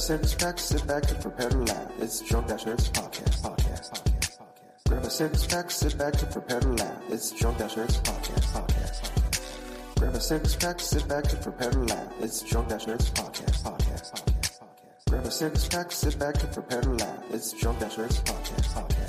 a six pack, sit back and prepare to laugh. It's Drunk Dash Nerds podcast. Podcast. Podcast. Podcast. Grab a six pack, sit back and prepare to laugh. It's Drunk Dash Nerds podcast. Podcast. Podcast. Grab a six pack, sit back and prepare to laugh. It's Drunk Dash Nerds podcast. Podcast. Podcast. Grab a six pack, sit back and prepare to laugh. It's Drunk Dash Nerds podcast. Podcast.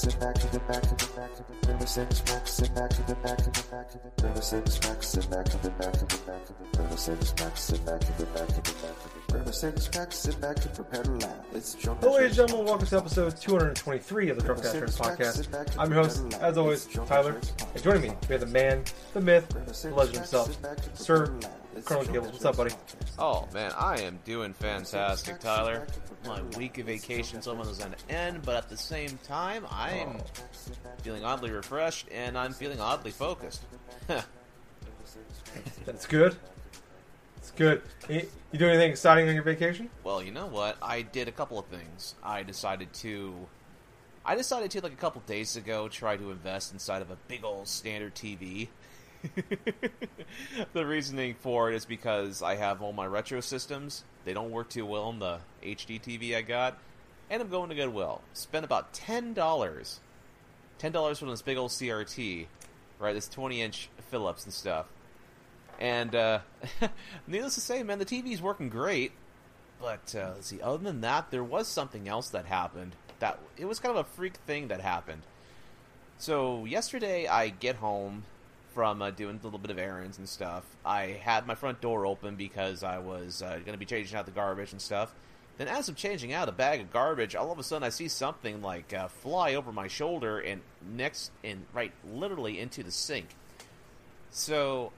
Sit back and get back and get back and get grab a six pack, sit back and get back and get back and get grab a six pack, sit back and get back and get back and get grab a six pack, sit back and get back and get back and get grab a sit back and prepare to laugh. It's Drunk Hello, ladies and gentlemen. Welcome to episode 223 of the Drunk podcast. I'm your host, as always, Tyler. And joining me, we have the man, the myth, the legend himself, Sir Colonel Gables. What's up, buddy? Oh man, I am doing fantastic, Tyler. My week of vacation's almost on an end, but at the same time, I'm oh. feeling oddly refreshed and I'm feeling oddly focused. That's good. It's good. You, you do anything exciting on your vacation? well, you know what? I did a couple of things. I decided to, I decided to like a couple days ago try to invest inside of a big old standard TV. the reasoning for it is because I have all my retro systems. They don't work too well on the HD TV I got, and I'm going to Goodwill. Spent about ten dollars, ten dollars for this big old CRT, right? This 20 inch Philips and stuff. And uh, needless to say, man, the TV's working great. But uh, let's see. Other than that, there was something else that happened. That it was kind of a freak thing that happened. So yesterday, I get home from uh, doing a little bit of errands and stuff. I had my front door open because I was uh, going to be changing out the garbage and stuff. Then, as I'm changing out a bag of garbage, all of a sudden I see something like uh, fly over my shoulder and next and right, literally into the sink. So,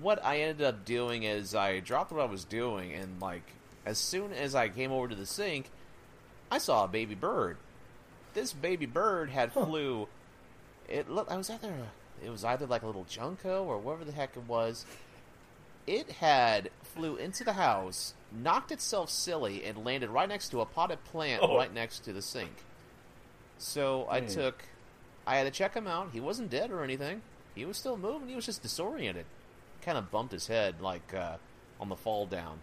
what I ended up doing is I dropped what I was doing, and like as soon as I came over to the sink, I saw a baby bird. This baby bird had Huh. flew. It looked. I was either a, it was either like a little Junco or whatever the heck it was. It had flew into the house, knocked itself silly, and landed right next to a potted plant Oh. right next to the sink. So I Hmm. took. I had to check him out. He wasn't dead or anything. He was still moving. He was just disoriented. Kind of bumped his head like uh, on the fall down.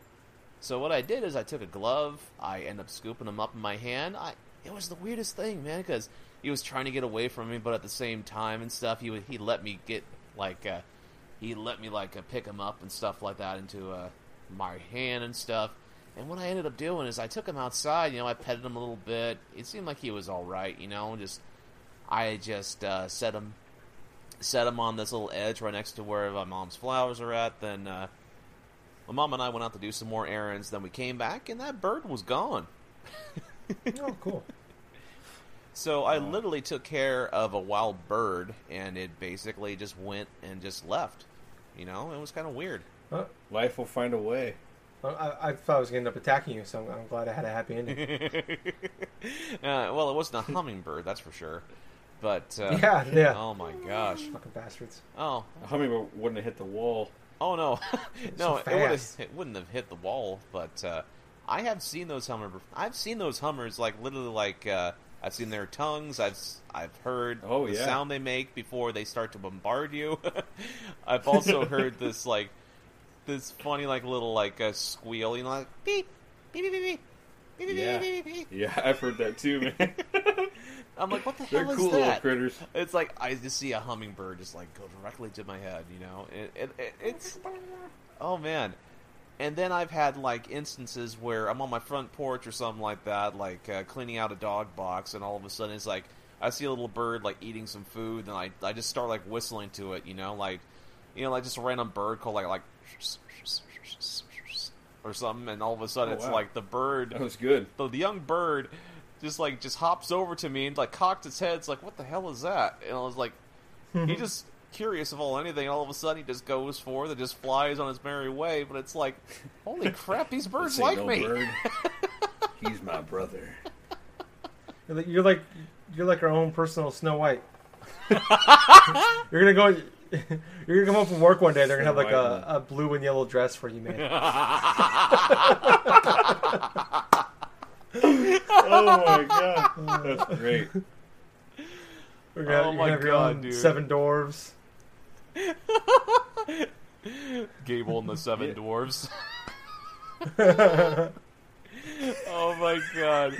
So what I did is I took a glove. I ended up scooping him up in my hand. I it was the weirdest thing, man, because he was trying to get away from me, but at the same time and stuff, he would, he let me get like uh, he let me like uh, pick him up and stuff like that into uh, my hand and stuff. And what I ended up doing is I took him outside. You know, I petted him a little bit. It seemed like he was all right. You know, just I just uh, set him set him on this little edge right next to where my mom's flowers are at. Then uh, my mom and I went out to do some more errands. Then we came back, and that bird was gone. Oh, cool. So I literally took care of a wild bird, and it basically just went and just left. You know, it was kind of weird. Uh, Life will find a way. I, I thought I was going to end up attacking you, so I'm, I'm glad I had a happy ending. uh, well, it wasn't a hummingbird, that's for sure. But uh, yeah, yeah. oh my gosh, Fucking bastards. oh, A hummingbird wouldn't have hit the wall. oh no, no, so it, would fast. it wouldn't have hit the wall. But uh, I have seen those hummer. I've seen those hummers like literally like uh, I've seen their tongues. I've I've heard Oh, the yeah. sound they make before they start to bombard you. I've also heard this like this funny like little like uh, squeal, you know, like beep beep beep beep beep. beep, beep, Yeah. beep, beep, beep. Yeah, I've heard that too, man. I'm like, what the They're hell is cool little that? critters. It's like I just see a hummingbird just like go directly to my head, you know. It, it, it, it's oh man. And then I've had like instances where I'm on my front porch or something like that, like uh, cleaning out a dog box, and all of a sudden it's like I see a little bird like eating some food, and I I just start like whistling to it, you know, like you know, like just a random bird called like like or something, and all of a sudden Oh, it's wow. like the bird That was good. the, the young bird just like just hops over to me and like cocked its head. It's like, what the hell is that? And I was like, he just curious of all anything. All of a sudden, he just goes for and just flies on his merry way. But it's like, holy crap, these birds This like no me. bird. He's my brother. You're like you're like, our own personal Snow White. you're gonna go. You're gonna come home from work one day. They're gonna have like a, a blue and yellow dress for you, man. Oh my god, that's great. We're gonna, Oh you're my gonna have your God, own dude. seven dwarves. Gable and the Seven Yeah. Dwarves. Oh my god.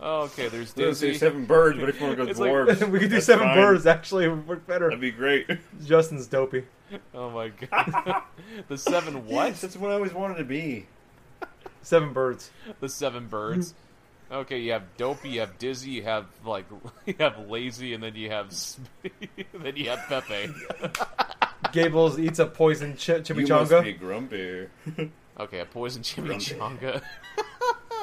Okay, there's I was gonna Dizzy. seven birds, but if you want to go It's like- dwarves, we could do seven fine. birds. Actually, it would work better. That'd be great. Justin's dopey. Oh my god. the seven what? Yes, that's what I always wanted to be. Seven birds. The seven birds. Okay, you have Dopey, you have Dizzy, you have like you have Lazy, and then you have then you have Pepe. Gables eats a poison ch- You must be chimichanga. grumpy. Okay, a poison chimichanga.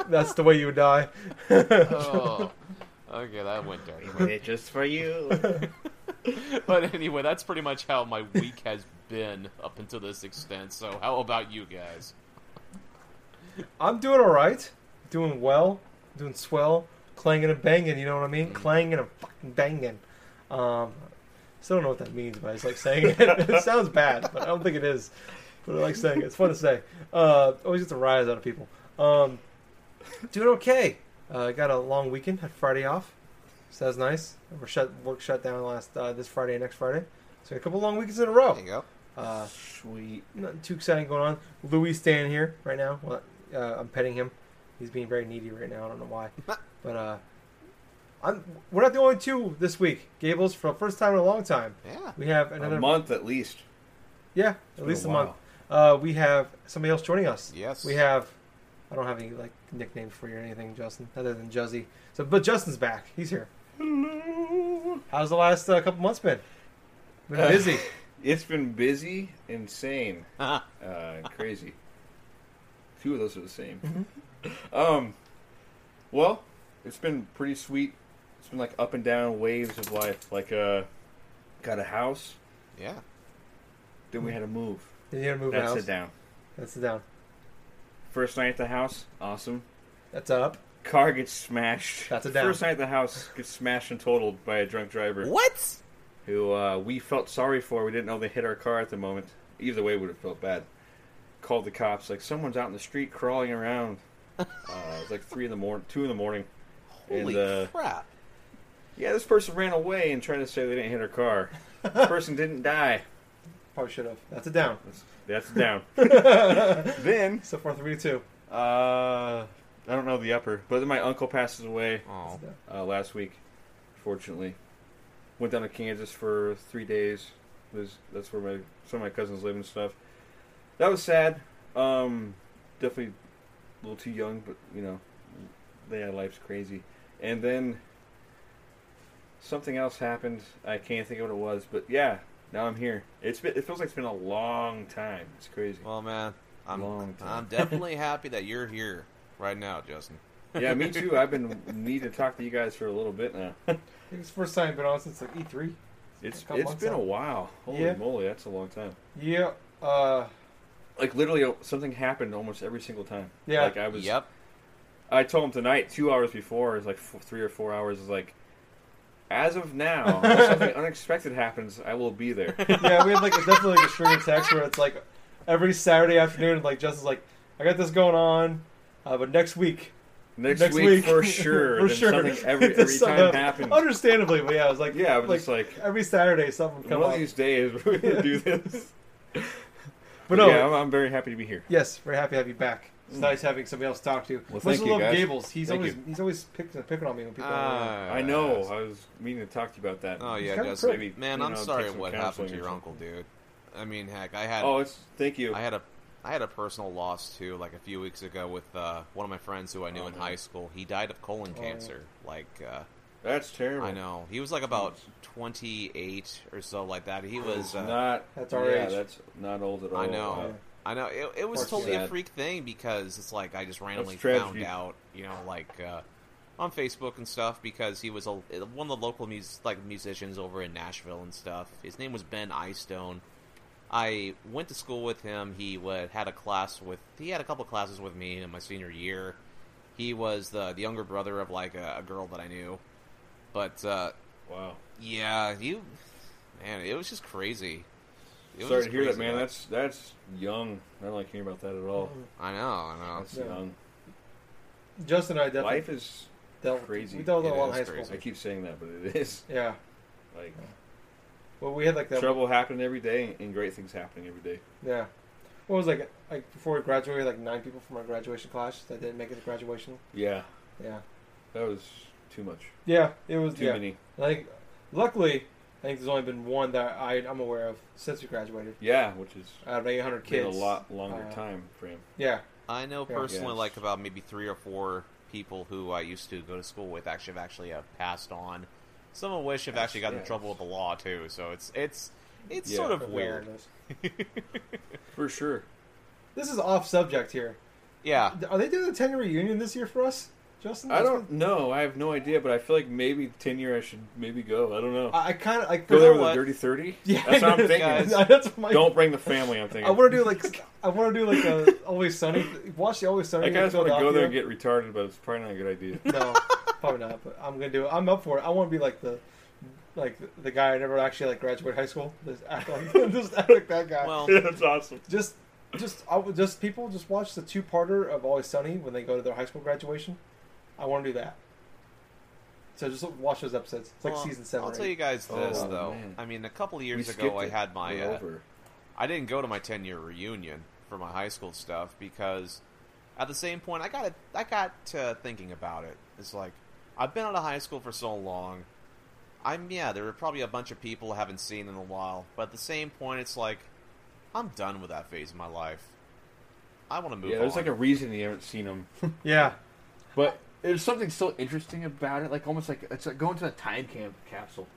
That's the way you would die. oh. Okay, that went dark. It just for you. But anyway, that's pretty much how my week has been up until this extent. So, how about you guys? I'm doing all right. Doing well. Doing swell. Clanging and banging. You know what I mean? Clanging and fucking banging. Um, still don't know what that means, but I just like saying it. it sounds bad, but I don't think it is. But I like saying it. It's fun to say. Uh, always gets a rise out of people. Um, doing okay. Uh, got a long weekend. Had Friday off. So that's nice. We're shut. Work shut down last uh, this Friday and next Friday. So a couple long weekends in a row. There you go. Uh, Sweet. Nothing too exciting going on. Louis staying here right now. Well, uh, I'm petting him. He's being very needy right now. I don't know why, but uh, I'm. We're not the only two this week. Gables for the first time in a long time. Yeah. We have another A month at least. Yeah, It's at least a, a month. Uh, we have somebody else joining us. Yes. We have. I don't have any like nicknames for you or anything, Justin, other than Juzzy. So, but Justin's back. He's here. Hello. How's the last uh, couple months been? Been Uh, busy. It's been busy, insane, Uh, uh, crazy. Two of those are the same. Um, well, it's been pretty sweet. It's been like up and down waves of life. Like, uh, got a house, yeah. then we had to move. Did you had to move the That's house? it down. That's it down. First night at the house, awesome. That's up. Car gets smashed. That's a down. First night at the house gets smashed and totaled by a drunk driver What? who uh, we felt sorry for. We didn't know they hit our car at the moment. Either way, would have felt bad. Called the cops. Like someone's out in the street crawling around. Uh, it was like three in the morning, two in the morning. Holy And, uh, crap. Yeah, this person ran away and tried to say they didn't hit her car. this person didn't die. Probably should have. That's a down. That's, that's down. then So far, three to two. uh, I don't know the upper, but then my uncle passes away uh, last week. Fortunately, went down to Kansas for three days. Was that's where my some of my cousins live and stuff. That was sad. Um, definitely a little too young, but you know, yeah, life's crazy. And then something else happened. I can't think of what it was, but yeah, now I'm here. It's been, it feels like it's been a long time. It's crazy. Well, man, I'm Long time. I'm definitely happy that you're here right now, Justin. yeah, me too. I've been needing to talk to you guys for a little bit now. I think it's the first time I've been on since like E3. It's A couple it's months been a while. Holy Yeah. moly, that's a long time. Yeah. Uh, Like literally, uh, something happened almost every single time. Yeah. Like I was. Yep. I told him tonight, two hours before, it's like f- three or four hours. Is like, as of now, unless something unexpected happens, I will be there. yeah, we have like definitely like a string of texts where it's like every Saturday afternoon, like Justin's like, I got this going on, uh, but next week, Next, next week, week, for sure. for then sure, Something every every time else. happens. Understandably, but yeah, I was like, Yeah, I was like, just like, every Saturday something would one of these days we're gonna do this. But no, yeah, I'm, I'm very happy to be here. yes, very happy to have you back. It's Mm. nice having somebody else to talk to. Well, Much thank as I you, love guys. Gables. He's Thank always you. he's always picking, picking on me when people. are Uh, I know. I was meaning to talk to you about that. Oh yeah, kinda Justin. prick. Maybe, Man, I'm know, sorry what happened to your uncle, dude. I mean, heck, I had Oh, it's thank you. I had a I had a personal loss too, like a few weeks ago with uh, one of my friends who I knew Oh, in man. high school. He died of colon Oh. cancer. Like uh, That's terrible. I know he was like about 28 or so, like that. He was. Uh, not. That's our yeah, age. that's not old at all. I know. Yeah. I know it, it was Of course, totally a freak thing because it's like I just randomly found out, you know, like uh, on Facebook and stuff because he was a, one of the local mus- like musicians over in Nashville and stuff. His name was Ben Eyestone. I went to school with him. He would, had a class with he had a couple classes with me in my senior year. He was the, the younger brother of like a, a girl that I knew, but uh, Wow. yeah, he man, it was just crazy. It was Sorry just to hear that, crazy, man. but- That's that's young. I don't like hearing about that at all. I know, I know. That's Yeah. young. Justin and I definitely Life is dealt crazy. We dealt with It a lot in is high school. I keep saying that, but it is Yeah. like Well, we had like that. trouble happening every day and great things happening every day. Yeah. what was like like before we graduated, like nine people from our graduation class that didn't make it to graduation. Yeah, Yeah, that was too much. yeah, it was. Too yeah, many. like luckily, I think there's only been one that I I'm aware of since we graduated Yeah, which is out of 800 been kids. a lot longer Uh, time frame. Yeah, I know Yeah. personally, Yes. like about maybe three or four people who I used to go to school with actually have actually uh, passed on. Some of which have Yes, actually gotten in trouble with the law too. So it's it's it's Yeah. sort of weird. what it is. For sure. This is off subject here. Yeah, Are they doing the 10 year reunion this year for us, Justin? I don't know. I have no idea, but I feel like maybe ten year I should maybe go. I don't know. I, I kind of like. go there with what? a dirty thirty. Yeah, that's what I'm thinking. guys. That's what my. Don't bring the family. I'm thinking. I want to do like I want to do like a Always Sunny. Watch the Always Sunny. I in kind of want to go there and get retarded, but it's probably not a good idea. No, probably not. But I'm gonna do it. I'm up for it. I want to be like the, like the, the guy I never actually like graduated high school. Just act like just act like that guy. well, that's awesome. just, just I just people just watch the two parter of Always Sunny when they go to their high school graduation. I want to do that. So just watch those episodes. It's like well, season seven. I'll or tell eight. you guys this Oh, though. man. I mean, a couple of years skipped ago, I had my. Uh, over. I didn't go to my ten year reunion for my high school stuff because at the same point I got I got to thinking about it. It's like I've been out of high school for so long. I'm yeah, there are probably a bunch of people I haven't seen in a while, but at the same point, it's like I'm done with that phase of my life. I want to move Yeah, on. there's like a reason you haven't seen them, Yeah, but there's something so interesting about it. Like almost like it's like going to a time camp capsule.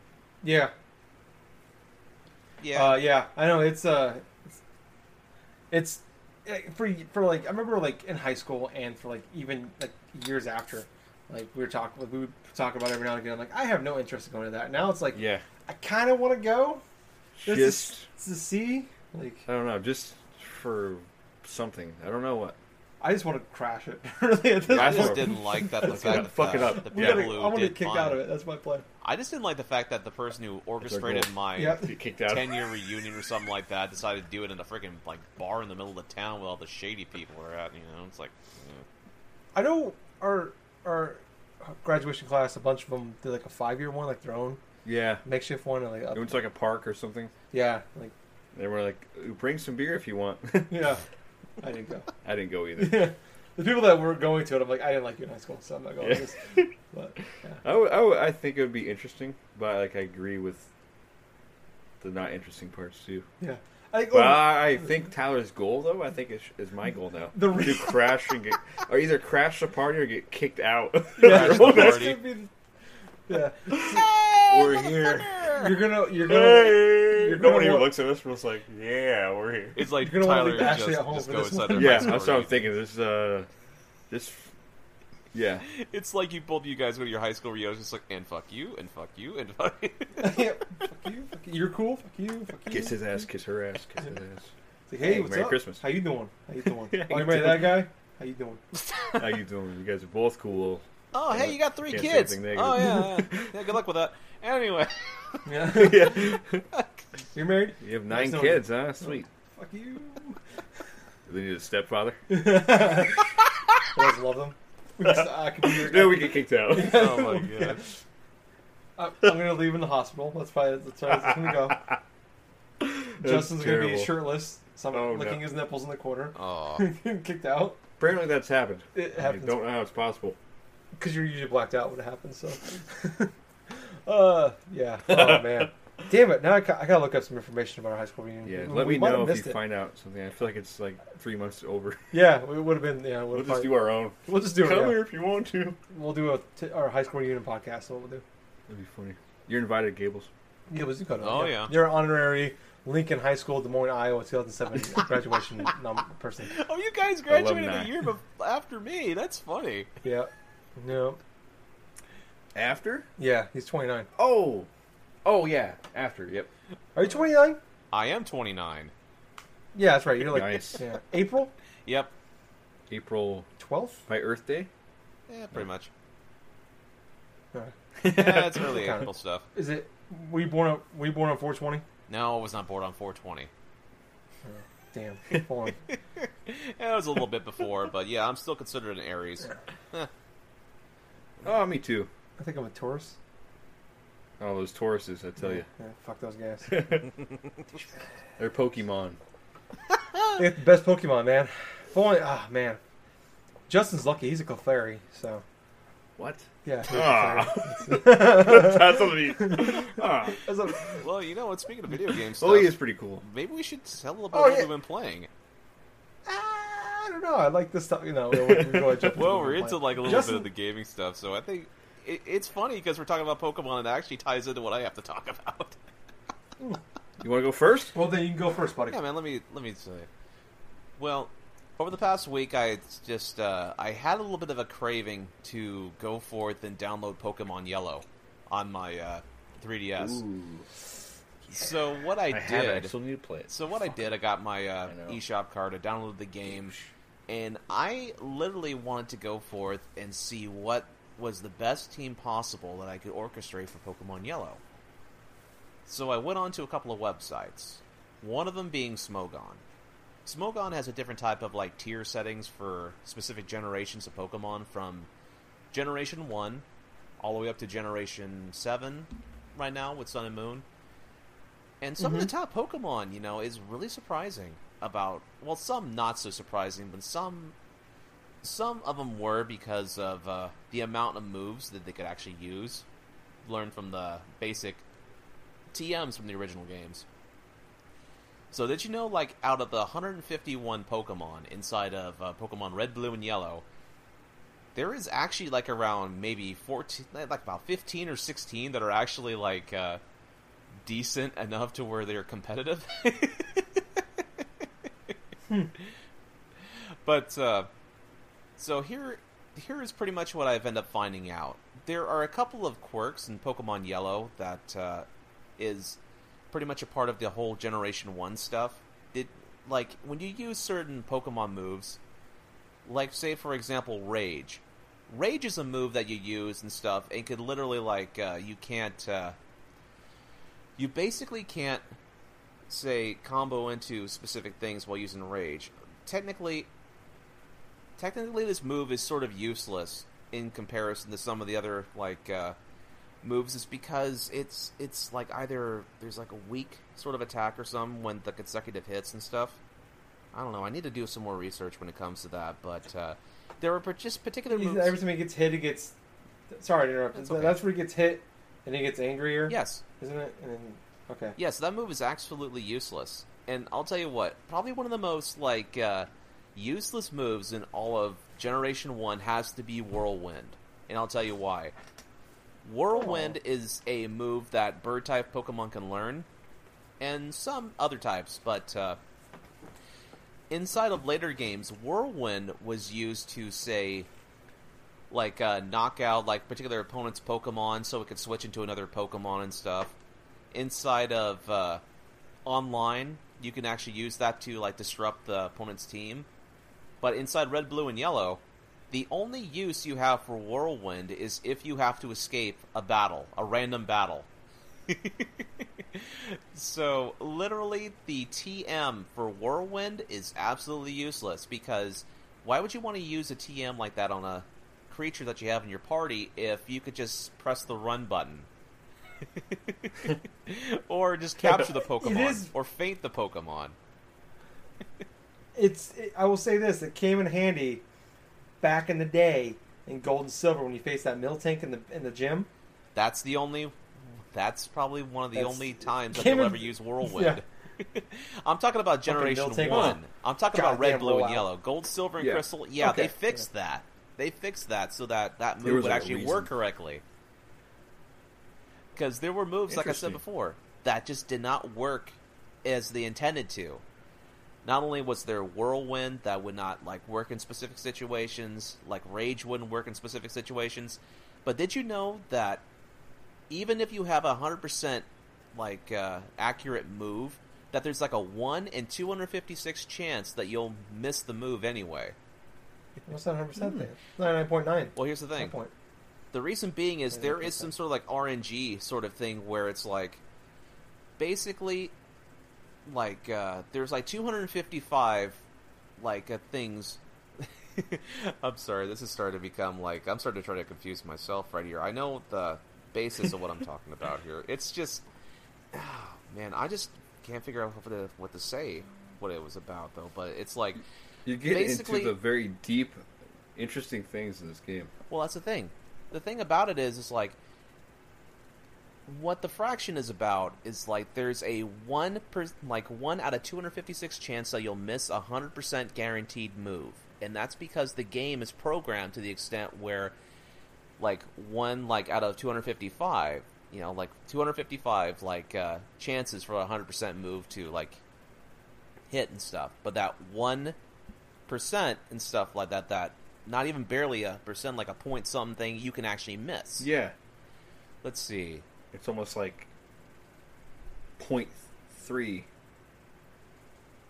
yeah. yeah, Uh, yeah, I know it's uh, it's, it's for for like I remember like in high school and for like even like years after, like we were talking, like, we would talk about it every now and again. I'm like, I have no interest in going to that. Now it's like Yeah, I kind of want to go just, just to, to see. Like I don't know, just for something. I don't know what. I just want to crash it. really, at this Yeah, I I just point. didn't like that the Let's get fact it- fuck that it up. the We Yeah. gotta, people I who want to did get kicked fine- out of it. That's my plan. I just didn't like the fact that the person who orchestrated goal. my Yeah. Get kicked out. ten year reunion or something like that decided to do it in a freaking like bar in the middle of the town where all the shady people are at. You know, it's like I know our our graduation class. A bunch of them did like a five year one, like their own Yeah, makeshift one, and like up, it went to like a park or something. yeah, like They were like, "Bring some beer if you want." yeah. I didn't go. I didn't go either. Yeah. The people that were going to it, I'm like, I didn't like you in high school, so I'm not going Yeah. to this. But yeah. I, would- I, would- I think it would be interesting, but like I agree with the not interesting parts too. yeah. I think, But oh, I I think Tyler's goal though, I think is, is my goal now. The re- to crash and get, or either crash the party or get kicked out. yeah, the party. be- yeah. we're here. You're gonna, you're gonna, Hey! You're gonna Nobody want- looks at us. We're just like, yeah, we're here. it's like You're gonna wanna Tyler leave Ashley just, at home just for go this inside one. their Yeah, that's what I'm thinking. This, uh, this, yeah. It's like you both you guys go to your high school reunion, just like and fuck you and fuck you and fuck you. yeah, fuck you, fuck you, you're cool, fuck you, fuck you. Kiss his ass, kiss her ass, kiss his ass. It's like, hey, Hey, what's Merry up? Christmas. How you doing? How you doing? How oh, you you married that guy? How you doing? How you doing? You guys are both cool. Oh, hey, you got three Can't say kids. anything Oh yeah, yeah, yeah. Good luck with that. Anyway, Yeah. yeah. You're married? You have nine no- kids, huh? Sweet. Oh, fuck you. They need a stepfather. I love them. We just, I could be No, we get kicked out. oh my god. I- I'm gonna leave in the hospital. That's probably that's how it's gonna go. Justin's gonna be terrible. shirtless, some Oh, licking no. his nipples in the corner, Oh, kicked out. Apparently, that's happened. It I happens don't know how it's possible. because you're usually blacked out when it happens. So, uh, yeah. Oh man, damn it! Now I, ca- I gotta look up some information about our high school reunion. Yeah, We- let we me might have know if missed you it. find out something. I feel like it's like three months over. Yeah, it would have been. Yeah, We'll we'll just do our own. We'll just do it. Come yeah. here if you want to. We'll do a t- our high school reunion podcast. So we'll do. That'd be funny. You're invited, Gables. Yeah, let's do cut Oh, yeah. You're an honorary Lincoln High School, Des Moines, Iowa, 2007 graduation num- person. oh, you guys graduated Alumni. a year bef- after me. That's funny. Yeah. No. After? Yeah, he's 29. Oh, oh yeah, after. Yep. Are you 29? I am 29. Yeah, that's right. You're like Nice. yeah. April Yep. April 12th. my Earth Day. Yeah, pretty much. Alright. Yeah, it's early Kinda. April stuff. Is it? Were you born on? Were you born on 420? No, I was not bored on 420. Damn. Hold on. Yeah, it was a little bit before, but yeah, I'm still considered an Aries. Oh, me too. I think I'm a Taurus. Oh, those Tauruses, I tell you, Yeah, fuck those guys. they're Pokemon. They got the best Pokemon, man. If only, ah, man. Justin's lucky. He's a Clefairy, so What? yeah. Ah. That's what I mean. Ah. Well, you know what? Speaking of video games, Oh, he is pretty cool. maybe we should tell a little bit Oh, what yeah. we've been playing. Ah, I don't know. I like this stuff. You know, we, we go and jump into Well, what we're we're into playing. like a little Justin, bit of the gaming stuff, so I think it, it's funny because we're talking about Pokemon and it actually ties into what I have to talk about. You want to go first? Well, then you can go first, buddy. Yeah, man. Let me let me say. Well, over the past week, I just uh, I had a little bit of a craving to go forth and download Pokemon Yellow on my uh, 3DS. Ooh, So what I, I have it. I did, still need to play it. so what I did, I got my uh, I eShop card, I downloaded the game, and I literally wanted to go forth and see what was the best team possible that I could orchestrate for Pokemon Yellow. So I went on to a couple of websites. One of them being Smogon. Smogon has a different type of like tier settings for specific generations of Pokemon from Generation 1 all the way up to Generation 7 right now with Sun and Moon. And some of the mm-hmm. top Pokemon, you know, is really surprising about well, some not so surprising, but some some of them were because of uh, the amount of moves that they could actually use, learned from the basic TMs from the original games. So did you know, like, out of the 151 Pokemon inside of uh, Pokemon Red, Blue, and Yellow, there is actually like around maybe 14, like about 15 or 16 that are actually like uh, decent enough to where they're competitive. But uh, so here, here is pretty much what I've ended up finding out. There are a couple of quirks in Pokemon Yellow that uh, is pretty much a part of the whole Generation One stuff. It like when you use certain Pokemon moves, like say for example Rage. Rage is a move that you use and stuff, and could literally like uh, you can't. Uh, you basically can't say combo into specific things while using Rage. Technically, technically this move is sort of useless in comparison to some of the other like uh, moves is because it's it's like either there's like a weak sort of attack or some when the consecutive hits and stuff. I don't know. I need to do some more research when it comes to that, but uh, there are just particular moves. Every time he gets hit, he gets. Sorry to interrupt. That's okay. That's where he gets hit, and he gets angrier. Yes, isn't it? And then, okay. Yes, that move is absolutely useless. And I'll tell you what, probably one of the most like uh, useless moves in all of Generation One has to be Whirlwind, and I'll tell you why. Whirlwind is a move that Bird type Pokemon can learn, and some other types, but uh, inside of later games, Whirlwind was used to say like uh, knock out like particular opponent's Pokemon, so it could switch into another Pokemon and stuff. Inside of uh, online, you can actually use that to like disrupt the opponent's team. But inside Red, Blue, and Yellow, the only use you have for Whirlwind is if you have to escape a battle, a random battle. so literally, the TM for Whirlwind is absolutely useless because why would you want to use a TM like that on a creature that you have in your party if you could just press the run button? or just capture the Pokemon, is- or faint the Pokemon. It's. It, I will say this: it came in handy back in the day in Gold and Silver when you faced that Miltank in the in the gym. That's the only. That's probably one of the That's- only times that Came you'll in- ever use Whirlwind. I'm talking about Generation Miltank. One. I'm talking about Red, Blue, and rollout. Yellow, Gold, Silver, and Yeah. Crystal. Yeah, Okay. they fixed that. They fixed that so that that move would actually reason. work correctly. Because there were moves, like I said before, that just did not work as they intended to. Not only was there Whirlwind that would not like work in specific situations, like Rage wouldn't work in specific situations, but did you know that even if you have a hundred percent like uh, accurate move, that there's like a one in two hundred fifty six chance that you'll miss the move anyway. What's that 100 percent then? Ninety nine point nine. Well, here's the thing. Point. The reason being is Yeah, there that's some sort of like RNG sort of thing where it's like basically like uh, there's like 255 like uh, things. I'm sorry, this is starting to become like I'm starting to try to confuse myself right here. I know the basis of what I'm talking about here. It's just, ah, man, I just can't figure out what to what to say. what it was about though, but it's like, You get Basically- into the very deep, interesting things in this game. well, that's the thing. The thing about it is, is like, what the fraction is about is like there's a one per like one out of 256 chance that you'll miss a hundred percent guaranteed move, and that's because the game is programmed to the extent where, like one like out of 255, you know, like 255 like uh, chances for a hundred percent move to like hit and stuff, but that one percent and stuff like that, that not even barely a percent, like a point something, you can actually miss. Yeah, Let's see. It's almost like point three,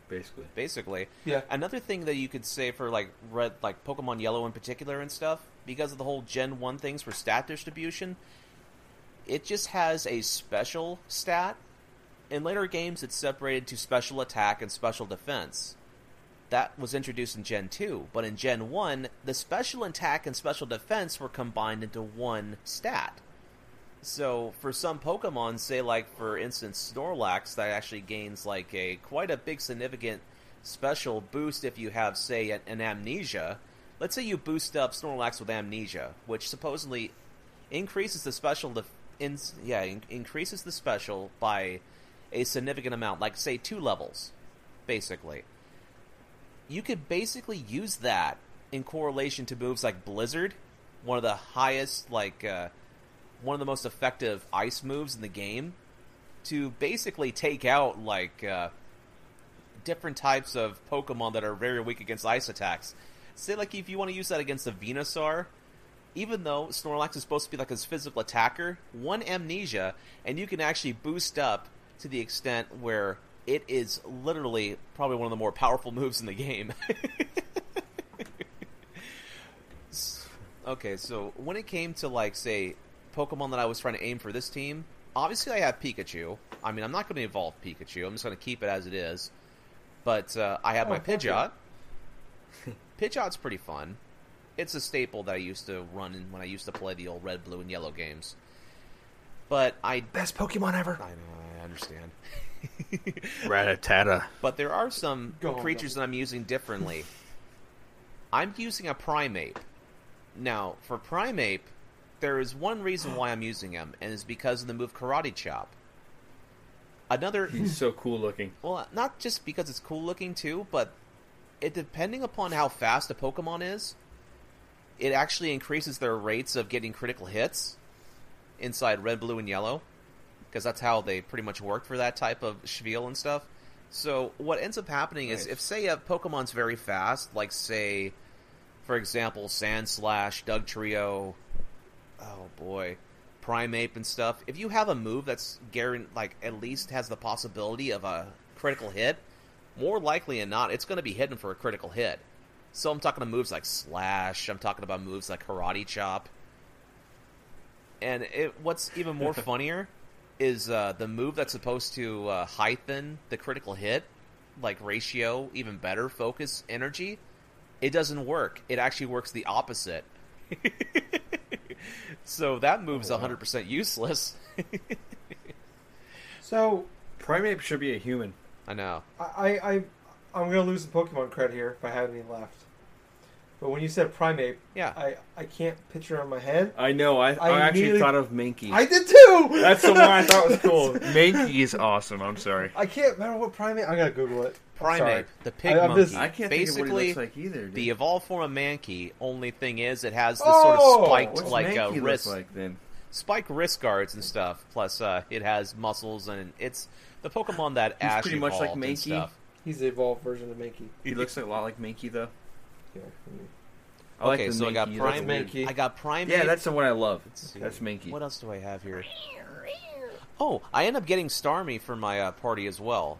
basically. Basically, Yeah. another thing that you could say for like red, like Pokemon Yellow in particular and stuff, because of the whole Gen One things for stat distribution, it just has a special stat. In later games, it's separated to special attack and special defense. That was introduced in Gen 2, but in Gen 1, the special attack and special defense were combined into one stat. So for some Pokemon, say like for instance Snorlax, that actually gains like a quite a big significant special boost if you have say an, an Amnesia. Let's say you boost up Snorlax with Amnesia, which supposedly increases the special def- in, yeah in- increases the special by a significant amount, like say two levels, basically. You could basically use that in correlation to moves like Blizzard, one of the highest like. Uh, one of the most effective ice moves in the game to basically take out like uh, different types of Pokemon that are very weak against ice attacks. Say like if you want to use that against a Venusaur, even though Snorlax is supposed to be like his physical attacker, one amnesia and you can actually boost up to the extent where it is literally probably one of the more powerful moves in the game. okay, so when it came to like say Pokemon that I was trying to aim for this team, obviously I have Pikachu. I mean, I'm not going to evolve Pikachu. I'm just going to keep it as it is. But uh, I have Oh, my fuck Pidgeot. Pidgeot's pretty fun. It's a staple that I used to run in when I used to play the old red, blue, and yellow games. But I, Best Pokemon ever. I know, I understand. Ratatata. But there are some Go creatures go. that I'm using differently. I'm using a Primeape. Now, for Primeape, there is one reason why I'm using him, and it's because of the move Karate Chop. Another, He's so cool looking. well, not just because it's cool looking too, but it depending upon how fast a Pokemon is, it actually increases their rates of getting critical hits inside red, blue, and yellow, because that's how they pretty much work for that type of spiel and stuff. So what ends up happening is if say a Pokemon's very fast, like say, for example, Sandslash, Doug Trio, oh boy, Primeape and stuff. If you have a move that's guaranteed, like at least has the possibility of a critical hit, more likely than not, it's going to be hidden for a critical hit. So I'm talking about moves like Slash. I'm talking about moves like Karate Chop. And it, what's even more funnier is uh, the move that's supposed to uh, heighten the critical hit, like ratio, even better, focus, energy. It doesn't work. It actually works the opposite. so that move's Oh, wow. 100% useless. So Primeape should be a human. I know. I, I, I I'm gonna lose the Pokemon cred here if I have any left. But when you said primate, Yeah. I, I can't picture it in my head. I know. I, I, I actually thought of Mankey. I did too. That's the one I thought was cool. Mankey is awesome. I'm sorry. I can't remember what primate. I gotta Google it. Primate, the pig I- monkey. just- I can't think of what Basically, he looks like either. Dude. the evolved form of Mankey. Only thing is, it has this Oh! sort of spiked, What's like uh, Mankey look wrist, like then? spiked wrist guards and stuff. Plus, uh, it has muscles and it's the Pokemon that He's Ash pretty much like evolved and Mankey. stuff. He's the evolved version of Mankey. He looks a lot like Mankey though. Yeah. I like Okay, the so I got Prime- That's Mankey. I got Prime. Yeah, that's the one I love. That's Mankey. What else do I have here? Oh, I end up getting Starmie for my uh, party as well.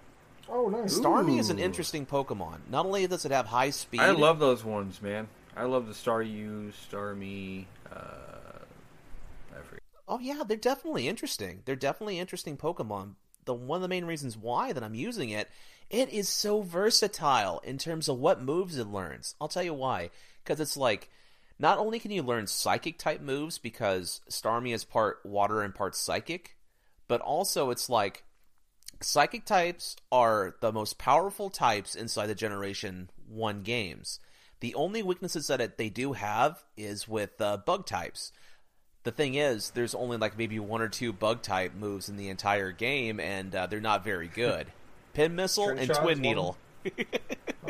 Oh, nice. Ooh. Starmie is an interesting Pokemon. Not only does it have high speed, I love those ones, man. I love the Staryu, Star Me. Uh, I forget. Oh yeah, they're definitely interesting. They're definitely interesting Pokemon. The one of the main reasons why that I'm using it, it is so versatile in terms of what moves it learns. I'll tell you why. Because it's like, not only can you learn psychic type moves because Starmie is part water and part psychic, but also it's like Psychic types are the most powerful types inside the Generation 1 games. The only weaknesses that it, they do have is with uh, bug types. The thing is, there's only like maybe one or two bug type moves in the entire game, and uh, they're not very good. Pin Missile Trick and shot's Twin? Needle.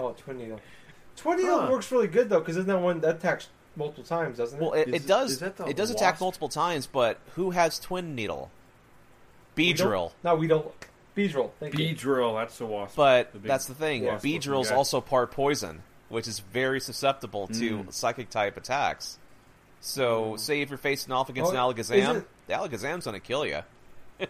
Oh, twin needle. Twin needle Huh. works really good though, because isn't that one that attacks multiple times, doesn't it? Well, it, Is it it- does. is that the It does attack wasp? multiple times, but who has Twin Needle? We don't- Beedrill. No, we don't. Beedrill. Thank Beedrill That's the wasp. But The big that's the thing. wasp looking Beedrill's also part poison, which is very susceptible to Mm. psychic type attacks. So, say if you're facing off against Oh, an Alakazam, the Alakazam's going to kill you.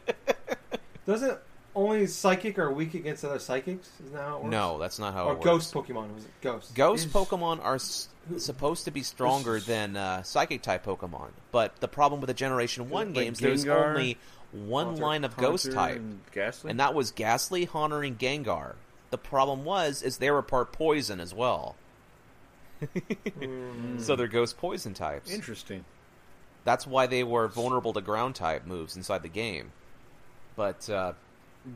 Doesn't only psychic are weak against other psychics? Isn't that how it works? No, that's not how Or it works. ghost Pokemon. Was it ghost? Ghost Is- Pokemon are s- supposed to be stronger is- than uh, Psychic type Pokemon, but the problem with the Generation One Like games, there's Gengar, only one Haunter- line of Ghost Haunter type, and Gastly. and that was Gastly, Haunter, and Gengar. The problem was, is they were part poison as well, Mm. so they're Ghost Poison types. Interesting. That's why they were vulnerable to Ground type moves inside the game. But uh,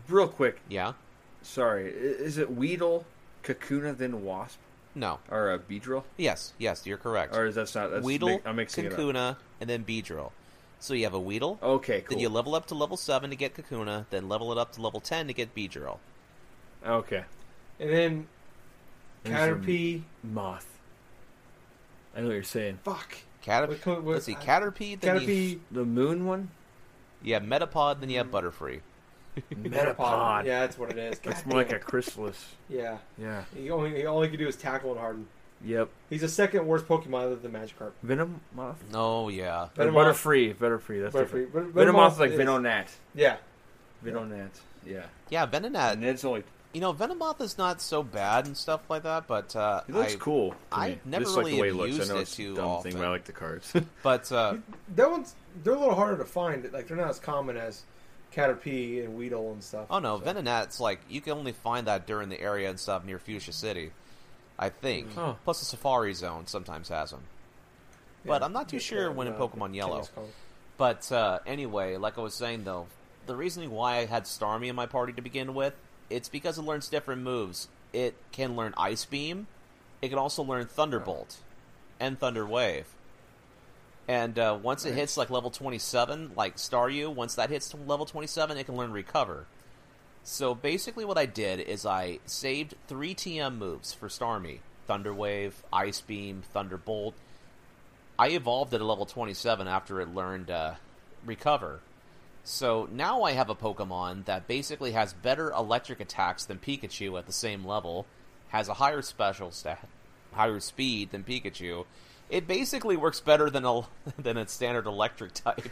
Real quick. yeah, Sorry. Is it Weedle, Kakuna, then Wasp, no, or a Beedrill? yes, yes, you're correct. Or is that not? That's Weedle, mi- I'm mixing it up. Kakuna, and then Beedrill. So you have a Weedle, Okay, cool. Then you level up to level 7 to get Kakuna, then level it up to level 10 to get Beedrill. okay. And then Caterpie. Moth. I know what you're saying. Fuck. Caterpie, What co- what- let's see, I- Caterpie, you, Caterpie. The Moon one. Yeah, Metapod, then you have Butterfree. Metapod. Yeah, that's what it is. That's God more like a chrysalis. Yeah. Yeah. He only, he, all he can do is tackle and harden. Yep. He's the second worst Pokemon other than Magikarp. Venom moth. Oh, yeah. Or Venomoth- Butterfree. Butterfree. That's Butterfree. different. Ven- Venomoth is like is- Venonat. Yeah. Venonat. Yeah. Yeah, Venonat. And it's only. You know, Venomoth is not so bad and stuff like that, but uh, It looks I, cool. to I me. never Just like really the way have it looks. used I know it it's a too dumb often. thing, but I like the cards. But uh, That one's they're a little harder to find. Like they're not as common as Caterpie and Weedle and stuff. oh no, So- Venonat's like you can only find that during the area and stuff near Fuchsia City, I think. Oh. Plus the Safari Zone sometimes has them. But Yeah. I'm not too sure when in uh, Pokemon Yellow. But uh, anyway, like I was saying though, the reasoning why I had Starmie in my party to begin with, it's because it learns different moves. It can learn Ice Beam. It can also learn Thunderbolt and Thunder Wave. And uh, once it hits like level 27, like Staryu, once that hits to level 27, it can learn Recover. So basically, what I did is I saved three TM moves for Starmie: Thunder Wave, Ice Beam, Thunderbolt. I evolved it at level 27 after it learned uh, Recover. So now I have a Pokemon that basically has better electric attacks than Pikachu at the same level, has a higher special stat, higher speed than Pikachu. It basically works better than a than its standard electric type.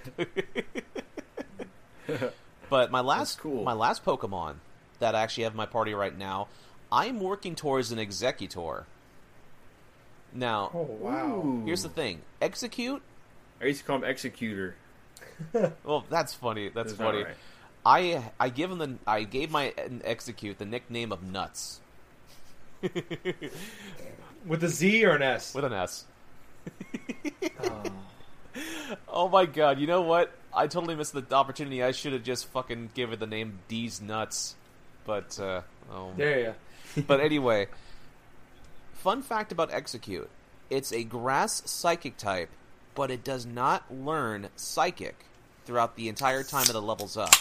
but my last cool. my last Pokemon that I actually have in my party right now, I'm working towards an Exeggutor. Now, Oh wow. Ooh. here's the thing: Execute. I used to call him Executor. Well, that's funny. That's That's not funny. right. I I give him the I gave my uh, Exeggcute the nickname of Nuts With a Z or an S? with an S. Oh. Oh my god! You know what? I totally missed the opportunity. I should have just fucking given the name D's Nuts. But uh, oh. There you but anyway, fun fact about Exeggcute: it's a grass psychic type, but it does not learn psychic throughout the entire time that it levels up.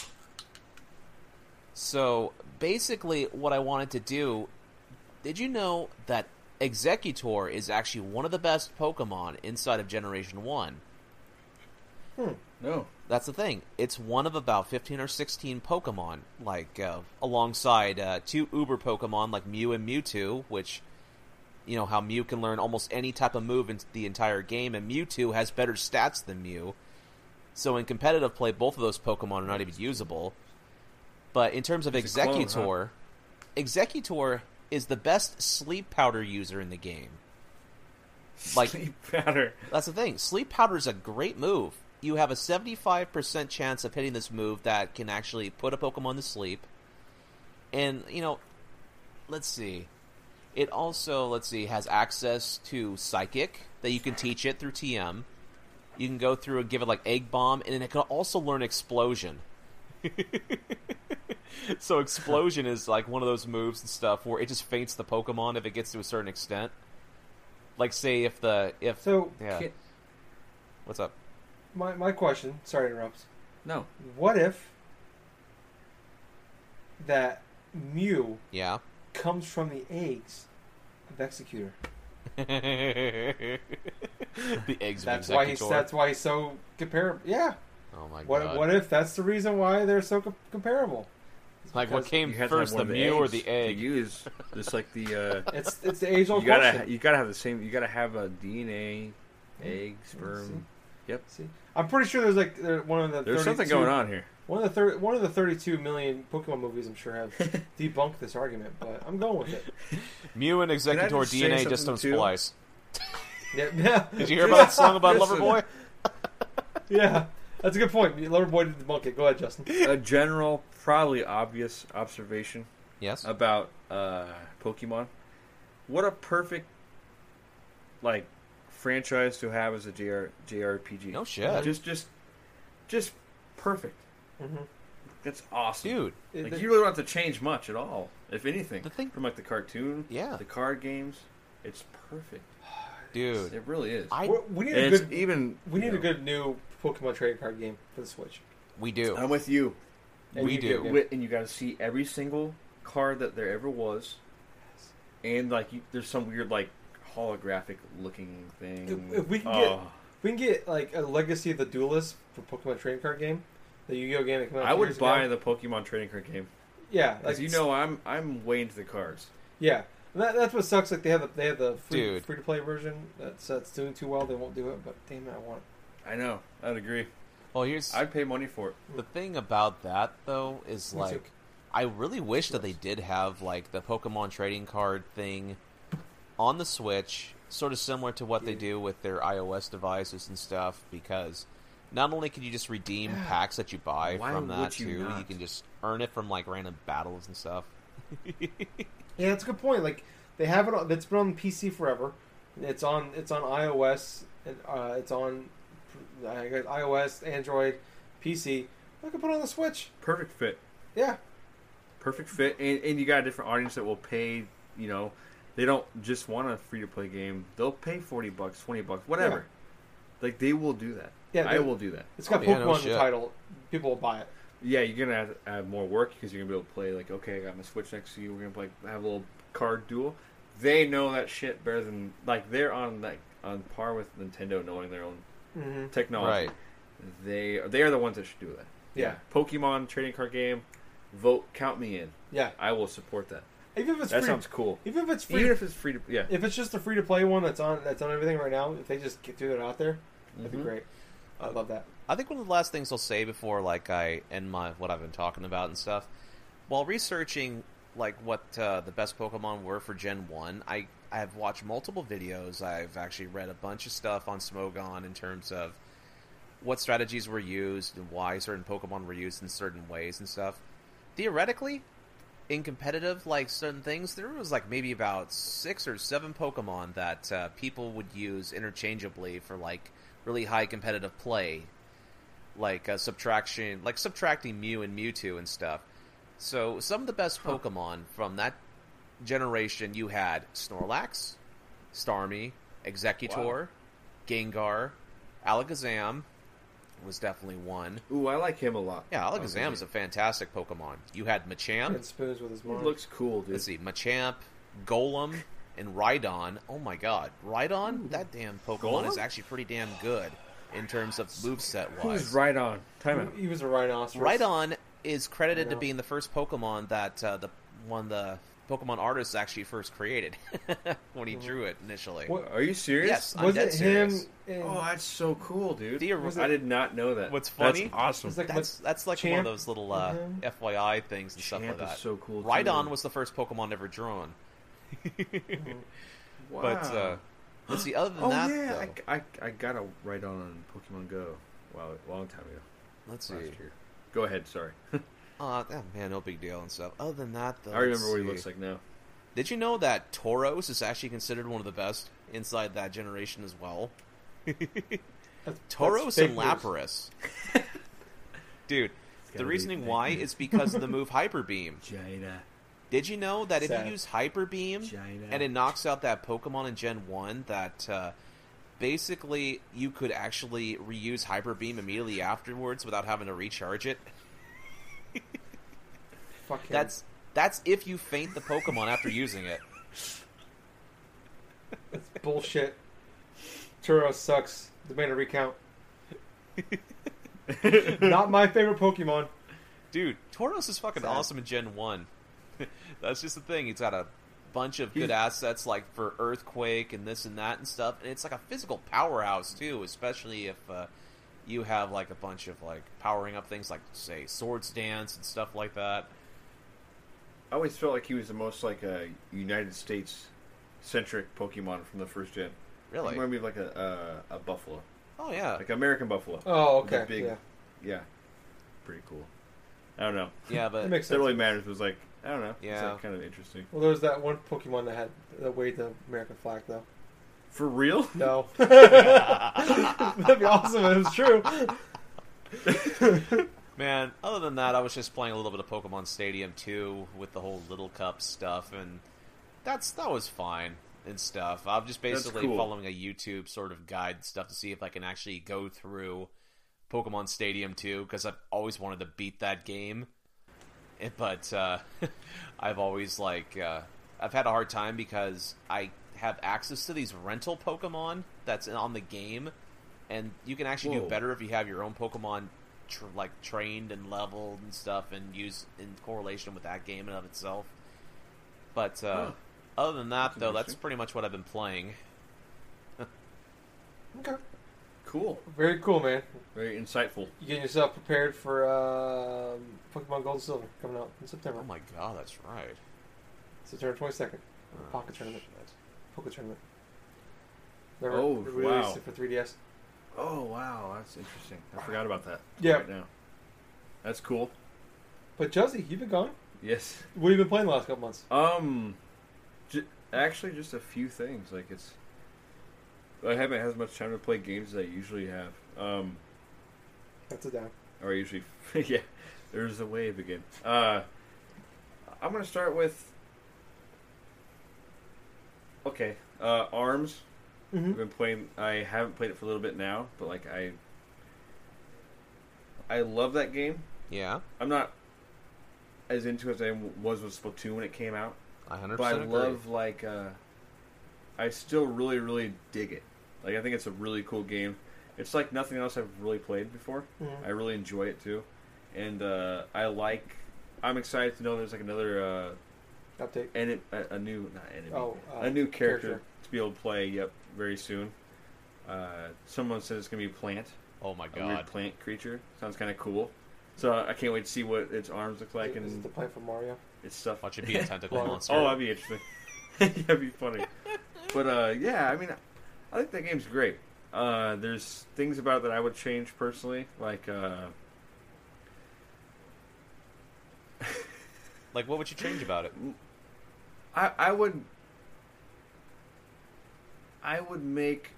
So basically, what I wanted to do did you know that Exeggutor is actually one of the best Pokemon inside of Generation 1? No. That's the thing. It's one of about 15 or 16 Pokemon, like, uh, alongside uh, two Uber Pokemon like Mew and Mewtwo, which, you know, how Mew can learn almost any type of move in the entire game, and Mewtwo has better stats than Mew. So in competitive play, both of those Pokemon are not even usable. But in terms of It's a clone, Exeggutor, Exeggutor is the best sleep powder user in the game. Like- Sleep powder. That's the thing. Sleep powder is a great move. You have a 75% chance of hitting this move that can actually put a Pokemon to sleep. And, you know, let's see. It also, let's see, has access to Psychic that you can teach it through TM. You can go through and give it like Egg Bomb, and then it can also learn Explosion. so explosion is like one of those moves and stuff where it just faints the Pokemon if it gets to a certain extent. Like say if the if So yeah, Can't- what's up? my my question. Sorry to interrupt. No. What if that Mew Yeah. comes from the eggs of Executor? the eggs That's of why he's Executor. that's why he's so comparable. Yeah. oh my What god! what if that's the reason why they're so co- comparable? It's like what came You have to have first, one the of Mew or eggs the to egg? use just like the. Uh, It's it's the age old you gotta question. you gotta have the same. You gotta have a DNA, egg, See? sperm. Yep. See, I'm pretty sure there's like there, one of the There's something going on here. One of the thir- one of the 32 million Pokemon movies, I'm sure, have debunked this argument, but I'm going with it. Mew and Exeggutor just DNA just don't too? splice. Yeah, yeah. Did you hear about that song about Listen. Loverboy? Yeah, that's a good point. Loverboy did debunk it. Go ahead, Justin. a general, probably obvious observation Yes. about uh, Pokemon. What a perfect like franchise to have as a JR, JRPG. No shit, Just just just perfect. Mm-hmm. That's awesome. dude. Like you really don't have to change much at all, if anything. The thing- from like the cartoon, Yeah, the card games, it's perfect. dude. It really is. I we need a good even we need you a good new Pokemon trading card game for the Switch. we do. I'm with you. And We you do. get- get- and you got to see every single card that there ever was, and like you, there's some weird like holographic looking thing. If- if we can get- Oh, We can get like a Legacy of the Duelist for Pokemon trading card game, the Yu-Gi-Oh game that came out. a I would buy ago. the Pokemon trading card game Yeah, like because you know I'm I'm way into the cards. Yeah, that, that's what sucks. Like they have the they have the free, free to play version that's that's doing too well. They won't do it, but damn it, I want it. I know. I'd agree. Well, here's I'd pay money for it. the thing about that though is Me too. like, I really wish that they did have like the Pokemon trading card thing on the Switch, sort of similar to what they do with their iOS devices and stuff, because. Not only can you just redeem packs that you buy Why from would that you too, you not? can just earn it from like random battles and stuff. Yeah, that's a good point. Like they have it. On, it's been on PC forever. It's on. It's on iOS. And, uh, it's on I guess, iOS, Android, PC. I could put it on the Switch. Perfect fit. Yeah, Perfect fit, and, and you got a different audience that will pay. You know, they don't just want a free to play game. They'll pay forty bucks, twenty bucks, whatever. Like they will do that. Yeah, I they- will do that. it's got Oh, yeah, Pokemon no in the title. People will buy it. Yeah, you're gonna have, have more work because you're gonna be able to play like, okay, I got my Switch next to you. We're gonna play, have a little card duel. They know that shit better than like they're on like on par with Nintendo knowing their own Mm-hmm. technology. Right. They are they are the ones that should do that. Yeah. Pokemon trading card game. Vote, count me in. Yeah, I will support that. even if it's That free, sounds cool. even if it's free, Even if it's free to, yeah. if it's just a free to play one that's on that's on everything right now, if they just get through it out there, that'd be Mhm. great. I love that. I think one of the last things I'll say before like I end my what I've been talking about and stuff, while researching like what uh, the best Pokemon were for Gen One, I I have watched multiple videos. I've actually read a bunch of stuff on Smogon in terms of what strategies were used and why certain Pokemon were used in certain ways and stuff. Theoretically, in competitive like certain things, there was like maybe about six or seven Pokemon that uh, people would use interchangeably for like really high competitive play, like uh, subtraction, like subtracting Mew and Mewtwo and stuff. So some of the best Pokemon from that generation, you had Snorlax, Starmie, Exeggutor, Gengar, Alakazam was definitely one. Ooh, I like him a lot. Yeah, Alakazam is a fantastic Pokemon. You had Machamp. And spoons with his He mom. looks cool, dude. Let's see, Machamp, Golem, and Rhydon. Oh my god, Rhydon! That damn Pokemon is actually pretty damn good in terms of moveset Who's wise. right on? Time out. He was a rhinoceros. Rhydon is credited to being the first Pokemon that uh, the one the Pokemon artist actually first created when he drew it initially. What- Are you serious? Yes, I'm Was dead it serious. him? And, Oh, that's so cool, dude. Theor- Was I did not know that. What's funny? That's funny? awesome. Like That's that's like one of those little uh. FYI things and stuff like is that. so cool. Rhydon was the first Pokemon ever drawn. Wow. But uh, let's see. Other than oh that, yeah, though, I, I, I got a Rhydon on Pokemon Go. Wow, a long time ago. let's see. Last year. Go ahead. Sorry. Uh, oh, man, no big deal and stuff. Other than that, though, I remember let's what he looks like now. Did you know that Tauros is actually considered one of the best inside that generation as well? That's- Tauros that's and fake. Lapras. Dude, The reasoning why is because of the move Hyper Beam. China. Did you know that if Sad. you use Hyper Beam China. and it knocks out that Pokemon in Gen 1, that uh, basically you could actually reuse Hyper Beam immediately afterwards without having to recharge it? Fuck him. That's that's if you faint the Pokemon after using it. That's bullshit. Churro sucks. Demand a recount. Not my favorite Pokemon. Dude, Tauros is fucking Sad. awesome in Gen 1. That's just the thing. He's got a bunch of good He's- assets like for Earthquake and this and that and stuff. And it's like a physical powerhouse too, especially if uh, you have like a bunch of like powering up things like say Swords Dance and stuff like that. I always felt like he was the most like a United States centric Pokemon from the first gen. Really? He reminded me of like a a, a buffalo, Oh yeah. like American buffalo. Oh, okay. big- yeah. Yeah, pretty cool. I don't know. Yeah, That but makes That sense. really matters. Was like I don't know. It's Yeah. like kind of interesting. Well, there was that one Pokemon that had that waved the American flag, though. For real? No. That'd be awesome if it was true. Man, other than that, I was just playing a little bit of Pokemon Stadium 2 with the whole Little Cup stuff, and that's that was fine and stuff. I'm just basically cool. following a YouTube sort of guide stuff to see if I can actually go through Pokemon Stadium 2 because I've always wanted to beat that game, Eh, but uh, I've always like uh, I've had a hard time because I have access to these rental Pokemon that's on the game, and you can actually do Whoa. better if you have your own Pokemon tr- like trained and leveled and stuff, and used in correlation with that game in of itself. But uh, Huh. other than that, That's though, that's pretty much what I've been playing. Okay. Cool. Very cool, man. Very insightful. You getting yourself prepared for um, Pokemon Gold and Silver coming out in September. Oh my god, that's right. September 22nd. Oh, Pokkén Tournament. Pokkén Tournament. They're Oh, released wow. it for 3DS. Oh wow, that's interesting. I forgot about that. Yeah. Right now. That's cool. But Josie, you've been gone. Yes. What have you been playing the last couple months? Um, j- actually, just a few things. Like it's, I haven't had as much time to play games as I usually have. Um, That's a down. or I usually, yeah. There's a wave again. Uh, I'm gonna start with. Okay, uh, Arms. Mm-hmm. I've been playing. I haven't played it for a little bit now, but like I, I love that game. Yeah, I'm not as into it as I was with Splatoon when it came out. I hundred but I agree. love like uh, I still really really dig it. Like I think it's a really cool game. It's like nothing else I've really played before. Mhm. I really enjoy it too, and uh, I like. I'm excited to know there's like another uh, Update. and a, a new not enemy, Oh, uh, a new character, character. to be able to play. Yep, very soon. Uh, someone said it's gonna be a plant, Oh my god, a weird god. plant creature. Sounds kind of cool. So I can't wait to see what its arms look like Is it and the plant for Mario? its stuff. Watch it be a tentacle monster. Oh, that'd be interesting. that'd be funny. But uh, yeah, I mean, I think that game's great. Uh, there's things about it that I would change personally, like uh, like, what would you change about it? I I would I would make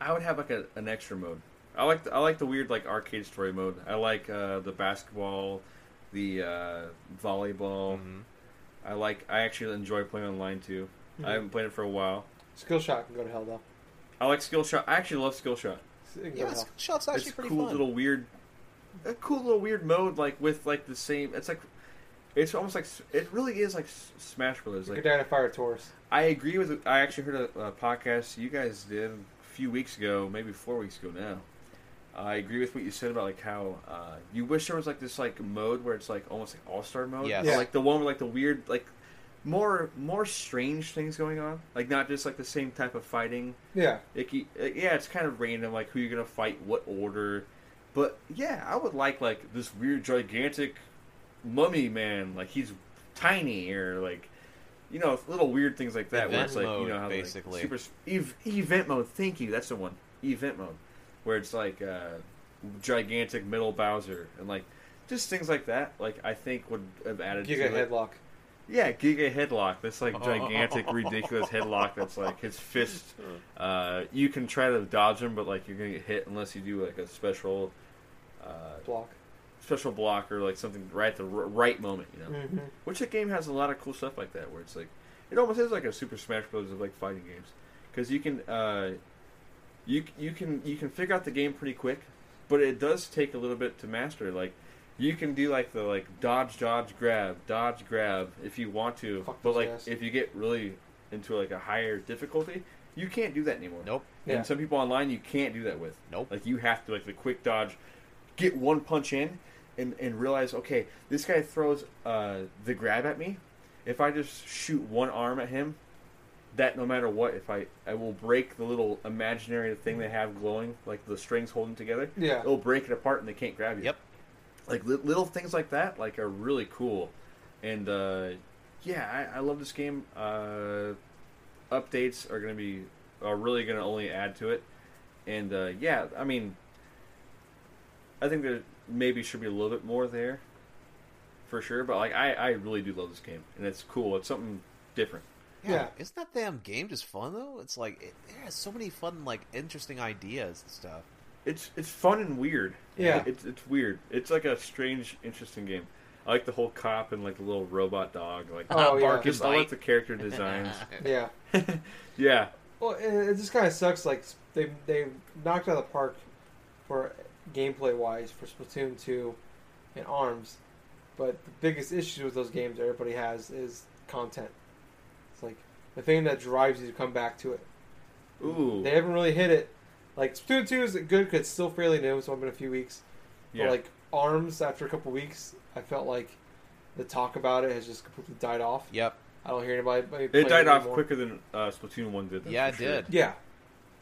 I would have like a, an extra mode. I like the, I like the weird like arcade story mode. I like uh, the basketball, the uh, volleyball. Mhm. I like I actually enjoy playing online too. Mhm. I haven't played it for a while. Skill shot can go to hell though. I like skill shot. I actually love skill shot. It can go Yeah. Skill Shot's actually it's pretty cool fun. little weird, a cool little weird mode like with like the same. It's like it's almost like it really is like Smash Brothers. Like Like Dynafire Fire Taurus. I agree with. I actually heard a, a podcast you guys did a few weeks ago, maybe four weeks ago now. I agree with what you said about like how uh, you wish there was like this like mode where it's like almost like All Star mode. Yes. Yeah. Like the one with like the weird like more more strange things going on. Like not just like the same type of fighting. Yeah. Like, uh, yeah, it's kind of random, like who you're gonna fight, what order. But yeah, I would like like this weird gigantic mummy man, like he's tiny or like you know little weird things like that. where Event it's like mode, you know how like, basically. super ev- event mode. Thank you, that's the one. Event mode, where it's like uh, gigantic middle Bowser and like just things like that. Like I think would have added Giga headlock. Yeah, Giga Headlock. This like gigantic, ridiculous headlock. That's like his fist. Uh, you can try to dodge him, but like you're gonna get hit unless you do like a special. Uh, Block. Special block or like something right at the r- right moment, you know. hmm Which the game has a lot of cool stuff like that, where it's like it almost is like a Super Smash Bros. of like fighting games, because you can uh, you you can you can figure out the game pretty quick, but it does take a little bit to master. Like you can do like the like dodge, dodge, grab, dodge, grab if you want to, Fuck but like guys. if you get really into like a higher difficulty, you can't do that anymore. Nope. Yeah. And some people online you can't do that with. Nope. Like you have to like the quick dodge, get one punch in, and and realize okay, this guy throws uh, the grab at me. If I just shoot one arm at him, that no matter what, if I I will break the little imaginary thing they have glowing, like the strings holding together. Yeah. It'll break it apart and they can't grab you. Yep. Like li- little things like that, like are really cool, and uh, yeah, I, I love this game. Uh, updates are gonna be are really gonna only add to it, and uh, yeah, I mean, I think there maybe should be a little bit more there, for sure. But like, I I really do love this game, and it's cool. It's something different. Yeah. Oh, isn't that damn game just fun though? It's like it, it has so many fun, like interesting ideas and stuff. It's it's fun and weird. Yeah. it's it's weird. It's like a strange, interesting game. I like the whole cop and like the little robot dog. Like, Oh, yeah. Bark and just I like the character designs. Yeah. yeah, Well, it, it just kind of sucks. Like they they knocked out of the park for gameplay wise for Splatoon two and Arms, but the biggest issue with those games that everybody has is content. It's like the thing that drives you to come back to it. ooh, They haven't really hit it. Like Splatoon two is good because it's still fairly new. It's only been a few weeks. yeah. But like Arms, after a couple weeks, I felt like the talk about it has just completely died off. Yep. I don't hear anybody. anybody it play died off quicker than uh, Splatoon one did. Yeah, it sure. did. Yeah,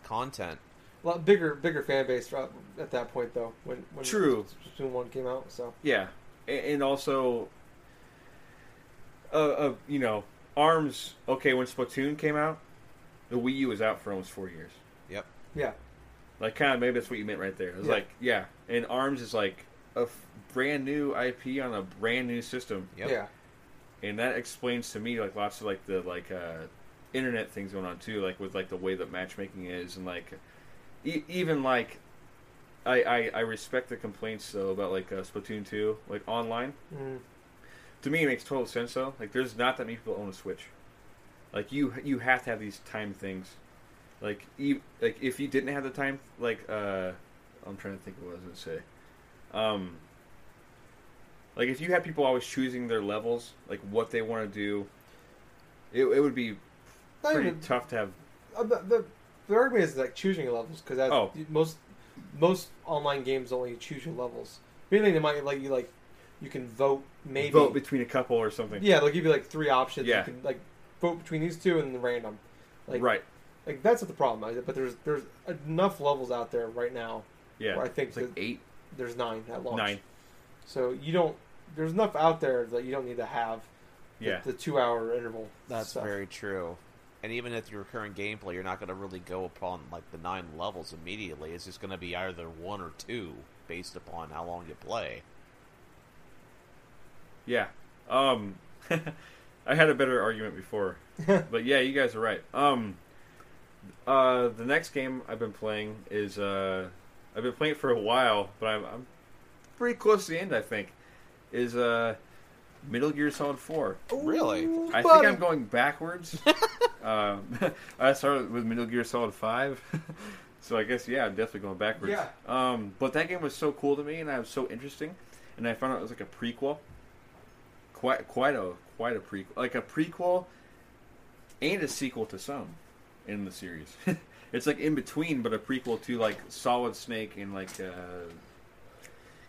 Content. a lot bigger bigger fan base at that point though when when True. Splatoon one came out. So Yeah, and also, uh, uh, you know, Arms. Okay, when Splatoon came out, the Wii U was out for almost four years. Yep. yeah, Like, kind of, maybe that's what you meant right there. It was Yeah. like, yeah, and Arms is like a f- brand new IP on a brand new system, Yep. yeah, and that explains to me like lots of like the like uh, internet things going on too, like with like the way that matchmaking is, and like e- even like. I, I, I respect the complaints though about like uh, Splatoon 2 like online. Mm, to me it makes total sense though. Like there's not that many people own a switch. Like you you have to have these time things. Like you like if you didn't have the time like uh i'm trying to think of what i was to say. Um like if you had people always choosing their levels like what they want to do it, it would be pretty even- tough to have uh, the, the the argument is like choosing your levels because Oh. most most online games only choose your levels. Meaning they might like you like you can vote maybe vote between a couple or something yeah they'll give you like three options. Yeah. you can like vote between these two and then random. Like right like that's not the problem. But there's there's enough levels out there right now. yeah Where I think it's like eight There's nine at launch. nine So you don't. There's enough out there that you don't need to have the, yeah the two hour interval. That's stuff. very true. And even with your current gameplay, you're not going to really go upon like the nine levels immediately. It's just going to be either one or two based upon how long you play. Yeah. Um I had a better argument before. but yeah, you guys are right. Um uh the next game I've been playing is uh I've been playing it for a while, but I'm I'm pretty close to the end, I think. Is uh Metal Gear Solid 4. Really? I think I'm going backwards. um, I started with Metal Gear Solid 5. so I guess, yeah, I'm definitely going backwards. Yeah. Um, but that game was so cool to me, and I was so interesting. And I found out it was like a prequel. Quite, quite a, quite a prequel. Like a prequel and a sequel to some in the series. it's like in between, but a prequel to like Solid Snake and like, uh,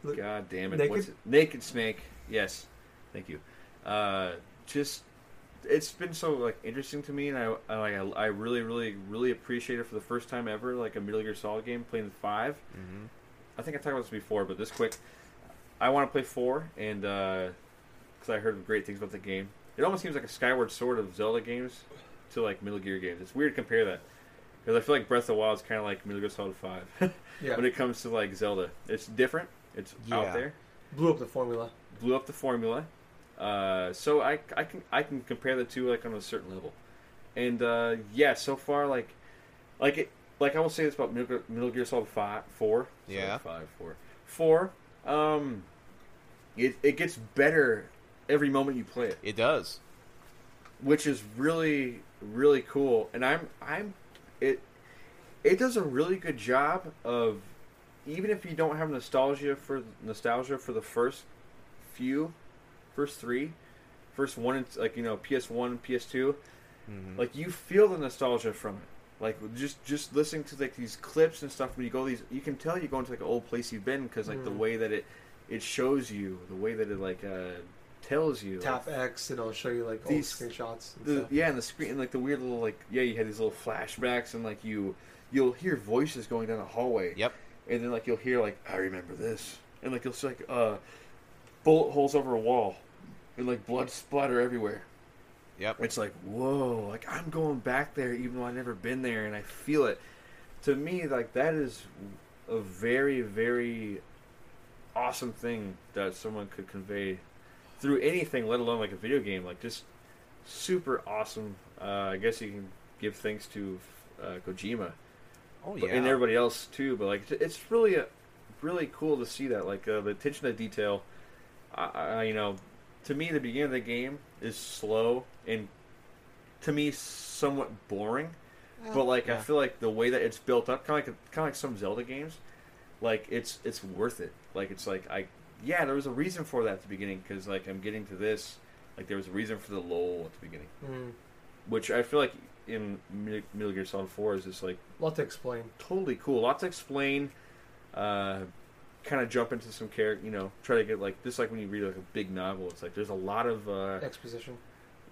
Look, God damn it. Naked? What's it? Naked Snake. Yes. Thank you. Uh, just it's been so like interesting to me, and I I, like, I really really really appreciate it for the first time ever, like a Metal Gear Solid game playing the 5 Mm-hmm. I think I talked about this before, but this quick, I want to play four, and because I heard great things about the game, it almost seems like a Skyward Sword of Zelda games to like Metal Gear games. It's weird to compare that because I feel like Breath of the Wild is kind of like Metal Gear Solid Five Yeah. when it comes to like Zelda. It's different. It's Yeah. out there. blew up the formula. Blew up the formula. Uh, so I, I can I can compare the two like on a certain level, and uh, yeah, so far like like it like I will say this about Metal Gear, Metal Gear Solid Five Four. Yeah. five four four. Um, it it gets better every moment you play it, It does. which is really really cool. And I'm I'm it it does a really good job of even if you don't have nostalgia for nostalgia for the first few, first three, first one and- like you know PS one, PS two, Mhm. like you feel the nostalgia from it. Like just just listening to like these clips and stuff when you go these, you can tell you go into like an old place you've been because like the Mm. way that it it shows you, the way that it like uh tells you. Tap like, X and it'll show you like These- old screenshots. And the, stuff. yeah, and the screen, and like the weird little like yeah, you had these little flashbacks and like you you'll hear voices going down the hallway. Yep. And then like you'll hear like I remember this, and like you'll see like uh bullet holes over a wall, and like blood splatter everywhere. Yep. It's like whoa, like I'm going back there even though I've never been there, and I feel it. To me, like that is a very very awesome thing that someone could convey through anything, let alone like a video game. Like just super awesome. Uh, I guess you can give thanks to uh, Kojima Oh but- yeah. and everybody else too. But like, it's- it's really a, really cool to see that. Like uh, the attention to detail. I, I, you know, to me, the beginning of the game is slow and to me somewhat boring. but like, I feel like the way that it's built up, kind of like kind of like some Zelda games, like it's it's worth it. Like it's like I yeah, there was a reason for that at the beginning because like I'm getting to this. Like there was a reason for the lull at the beginning, Mm. which I feel like in Metal Metal Gear Solid Four is just like A lot to explain. totally cool. a lot to explain. Uh, kind of jump into some character. You know, try to get like this, like when you read like a big novel. It's like there's a lot of uh, Exposition.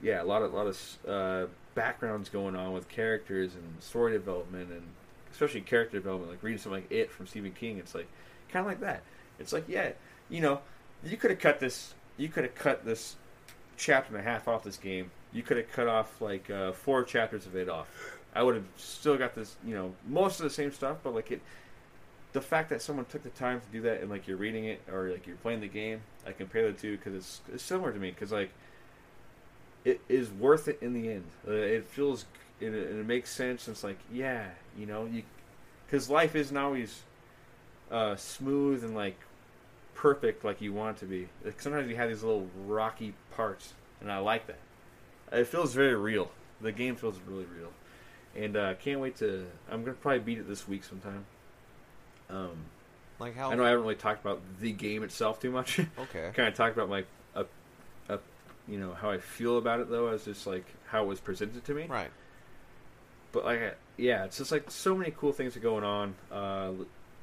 yeah, a lot of a lot of uh, backgrounds going on with characters and story development and especially character development. Like reading something like It from Stephen King. It's like kind of like that. It's like yeah, you know, you could have cut this. You could have cut this chapter and a half off this game. You could have cut off like uh, four chapters of it off. I would have still got this, you know, most of the same stuff, but like it, the fact that someone took the time to do that and like you're reading it or like you're playing the game, I compare the two because it's, it's similar to me because like it is worth it in the end. Uh, it feels it, it makes sense. It's like yeah, you know, you because life isn't always uh, smooth and like perfect like you want it to be. Like sometimes you have these little rocky parts, and I like that. It feels very real. The game feels really real, and uh, can't wait to. I'm gonna probably beat it this week sometime. Um, like how? I know I haven't really talked about the game itself too much. Okay. kind of talked about my, uh, uh, you know, how I feel about it though, as just like how it was presented to me. Right. But like, yeah, it's just like so many cool things are going on. Uh,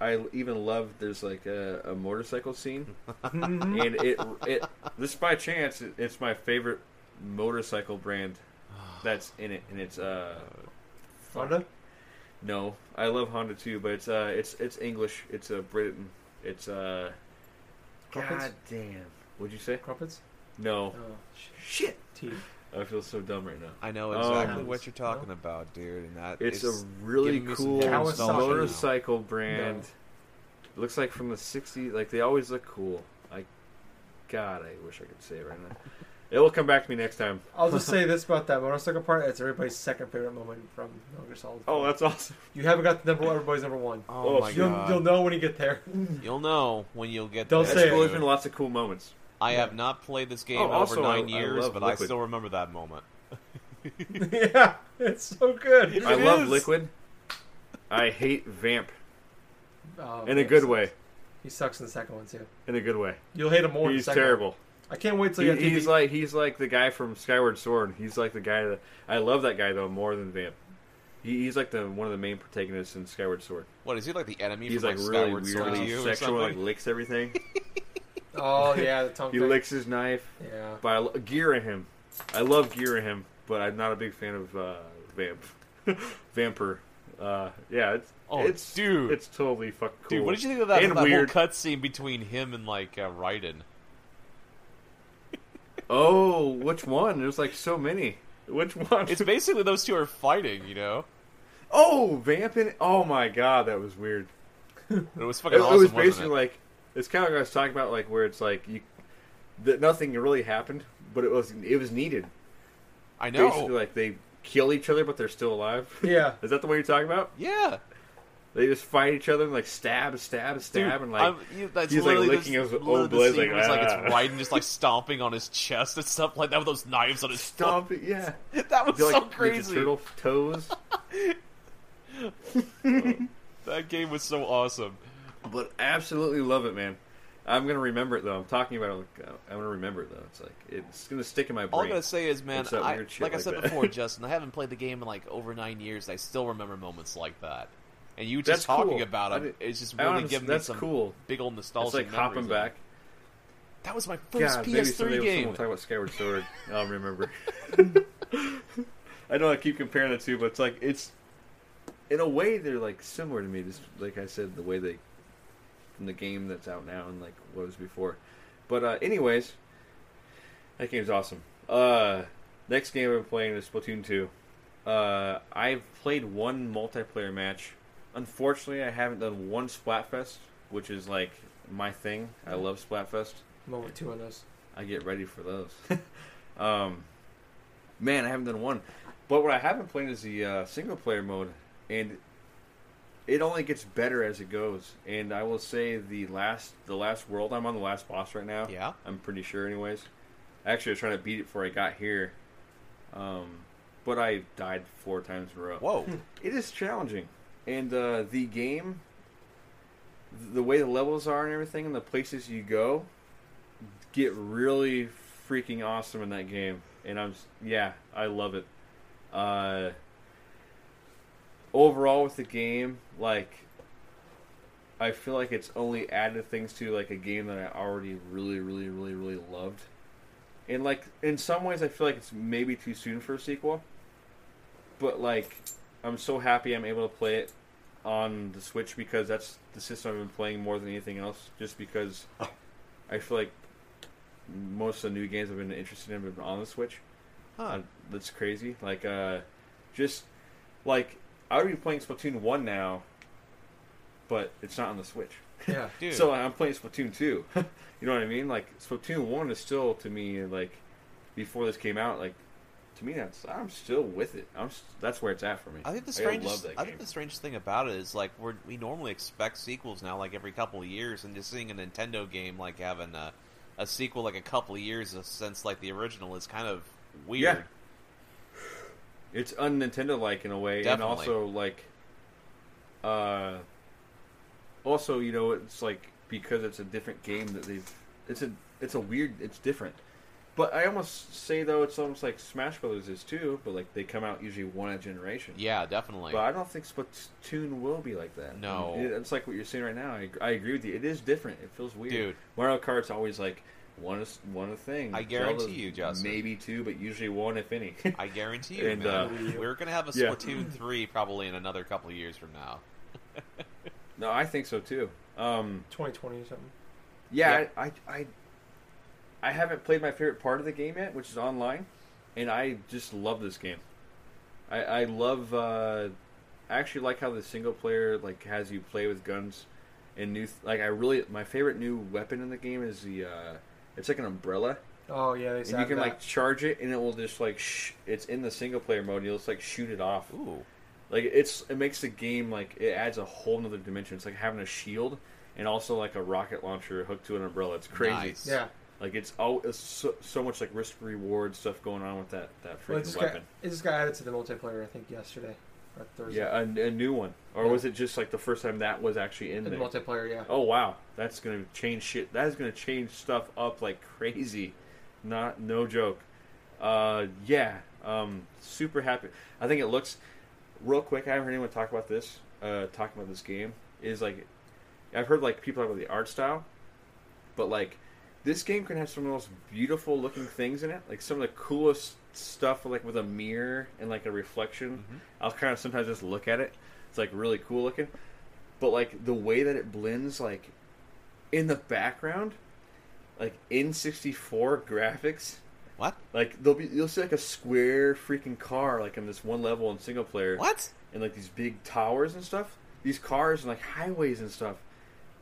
I even love there's like a, a motorcycle scene, and it it this by chance it, it's my favorite motorcycle brand that's in it, and it's uh Honda? No, I love Honda too, but it's uh it's it's English, it's uh Britain, it's uh Crumpets? God damn, what'd you say? Crumpets? No, Oh, shit, I feel so dumb right now. I know exactly what you're talking about, dude. And that It's, it's a really giving me some cool Kawasaki. motorcycle brand. No. Looks like from the '60s. Like they always look cool. I, God, I wish I could say it right now. It will come back to me next time. I'll just say this about that motorcycle part. It's everybody's second favorite moment from Metal Gear Solid. Oh, that's awesome. You haven't got the number one. Everybody's number one. Oh, Oh, my You'll, god. you'll know when you get there. You'll know when you'll get Don't there. say it. There's been lots of cool moments. I Yeah. have not played this game Oh, in over nine I years, love but I still remember that moment. yeah, it's so good. I It love. Liquid. I hate Vamp Oh, in a good he way. He sucks in the second one too. In a good way. You'll hate him more. in the He's second one. terrible. I can't wait till He, you have to he's be- like he's like the guy from Skyward Sword. He's like the guy that I love that guy though more than Vamp. He, he's like the one of the main protagonists in Skyward Sword. What is he like the enemy? He's from, like like, really Skyward Sword to weirdly you sexual, like licks everything. Oh yeah, the tongue. he thing. licks his knife. Yeah. But I lo- Girahim. I love Girahim, but I'm not a big fan of uh, Vamp. Vamper. Uh, yeah, it's Oh, it's dude. it's totally fucking cool. Dude, what did you think of that, And that weird. whole cutscene between him and like uh, Raiden? Oh, which one? There's like so many. Which one? It's basically those two are fighting, you know. oh, vamping. Oh my god, that was weird. It was fucking it awesome, was wasn't basically it? like it's kind of like I was talking about, like where it's like you that nothing really happened, but it was it was needed. I know. Basically, like they kill each other, but they're still alive. Yeah. Is that the way you're talking about? Yeah, They just fight each other and like stab, stab, stab, Dude, and like I'm- you- that's he's, like, licking his own the blades, scene like, it's like "Ah." it's Raiden just like stomping on his chest and stuff like that with those knives on his foot. stomping. Yeah, That was They're, so like, crazy. Turtle toes. That game was so awesome. but absolutely love it, man. I'm gonna remember it though. I'm talking about it. Like, uh, I'm gonna remember it though. It's like it's gonna stick in my All brain. I gotta say is, man, I, shit like I said that. before, Justin, I haven't played the game in like over nine years. I still remember moments like that. And you just That's talking cool. about I it, did- it's just really giving me some cool. big old nostalgia. It's like hopping back. That was my first God, maybe PS3 someday game. talk about Skyward Sword. I'll remember. I know I keep comparing the two, but it's like it's in a way they're like similar to me. Just like I said, the way they from the game that's out now and like what was before. But uh, anyways, that game's awesome. Uh, next game been playing is Splatoon two. Uh, I've played one multiplayer match. Unfortunately, I haven't done one Splatfest, which is like my thing. I love Splatfest. I'm over two on those. I get ready for those. um, man, I haven't done one. But what I have been playing is the uh, single player mode, and it only gets better as it goes. And I will say the last the last world I'm on the last boss right now. Yeah? I'm pretty sure, anyways. Actually, I was trying to beat it before I got here, um, but I died four times in a row. Whoa. It is challenging, and uh, the game, the way the levels are and everything, and the places you go, get really freaking awesome in that game. And I'm, s- yeah, I love it. Uh, overall, with the game, like, I feel like it's only added things to like a game that I already really, really, really, really loved. And like, in some ways, I feel like it's maybe too soon for a sequel. But like, I'm so happy I'm able to play it on the Switch because that's the system I've been playing more than anything else. Just because I feel like most of the new games I've been interested in have been on the Switch. Huh. Uh, that's crazy. Like, uh, just like I would be playing Splatoon one now, but it's not on the Switch. Yeah. Dude. So I'm playing Splatoon two. you know what I mean? Like Splatoon one is still to me like before this came out. Like to me, that's I'm still with it. I'm s- that's where it's at for me. I think the love strangest, that I think the strangest thing about it is like we're, we normally expect sequels now, like every couple of years, and just seeing a Nintendo game like having a, a sequel like a couple of years since like the original is kind of weird. Yeah. It's un Nintendo like in a way, and also like, uh, also you know it's like because it's a different game that they've it's a it's a weird it's different. But I almost say though it's almost like Smash Brothers is too, but like they come out usually one a generation. Yeah, definitely. But I don't think Splatoon will be like that. No. It- it's like what you're saying right now. I, I agree with you. It is different. It feels weird. Dude. Mario Kart's always like one a, one a thing. I guarantee Zelda's you, Justin. maybe two, but usually one if any. I guarantee you, And, man. uh, we're gonna have a yeah. Splatoon three probably in another couple of years from now. no, I think so too. Um, 2020 or something. yeah, Yeah. I, I, I, I haven't played my favorite part of the game yet, which is online, and I just love this game. I, I love. Uh, I actually like how the single player like has you play with guns and new. Th- like I really, my favorite new weapon in the game is the. Uh, it's like an umbrella, Oh yeah, they and you can that. like charge it, and it will just like. Sh- it's in the single player mode. And you'll just like shoot it off. Ooh, Like it's it makes the game like it adds a whole nother dimension. It's like having a shield and also like a rocket launcher hooked to an umbrella. It's crazy. Nice. yeah. Like it's all it's so, so much like risk reward stuff going on with that that Well, it freaking just got weapon. it just got added to the multiplayer I think yesterday or Thursday. Yeah, a, a new one, or Yeah. was it just like the first time that was actually in In there? the multiplayer, yeah. Oh wow, that's gonna change shit. That is gonna change stuff up like crazy. Not no joke. Uh, yeah, um, super happy. I think it looks real quick. I haven't heard anyone talk about this. Uh, talking about this game is like I've heard like people talk about the art style, but like this game can have some of the most beautiful looking things in it. Like some of the coolest stuff, like with a mirror and like a reflection. Mm-hmm. I'll kind of sometimes just look at it. It's like really cool looking, but like the way that it blends, like in the background, like in sixty four graphics. what? Like there'll be you'll see like a square freaking car like in this one level in single player What? and like these big towers and stuff. These cars and like highways and stuff.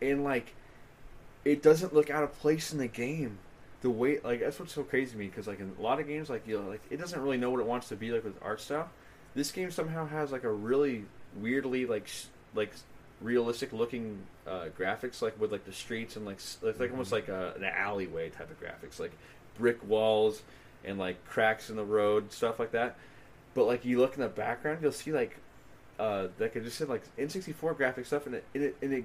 And like it doesn't look out of place in the game. The way like that's what's so crazy to me because like in a lot of games like you know like it doesn't really know what it wants to be like with art style. This game somehow has like a really weirdly like sh- like realistic looking uh, graphics, like with like the streets and like s- it's like almost like a, an alleyway type of graphics, like brick walls and like cracks in the road, stuff like that. But like you look in the background, you'll see like uh, like I just said, like N64 graphic stuff, and it and it, and it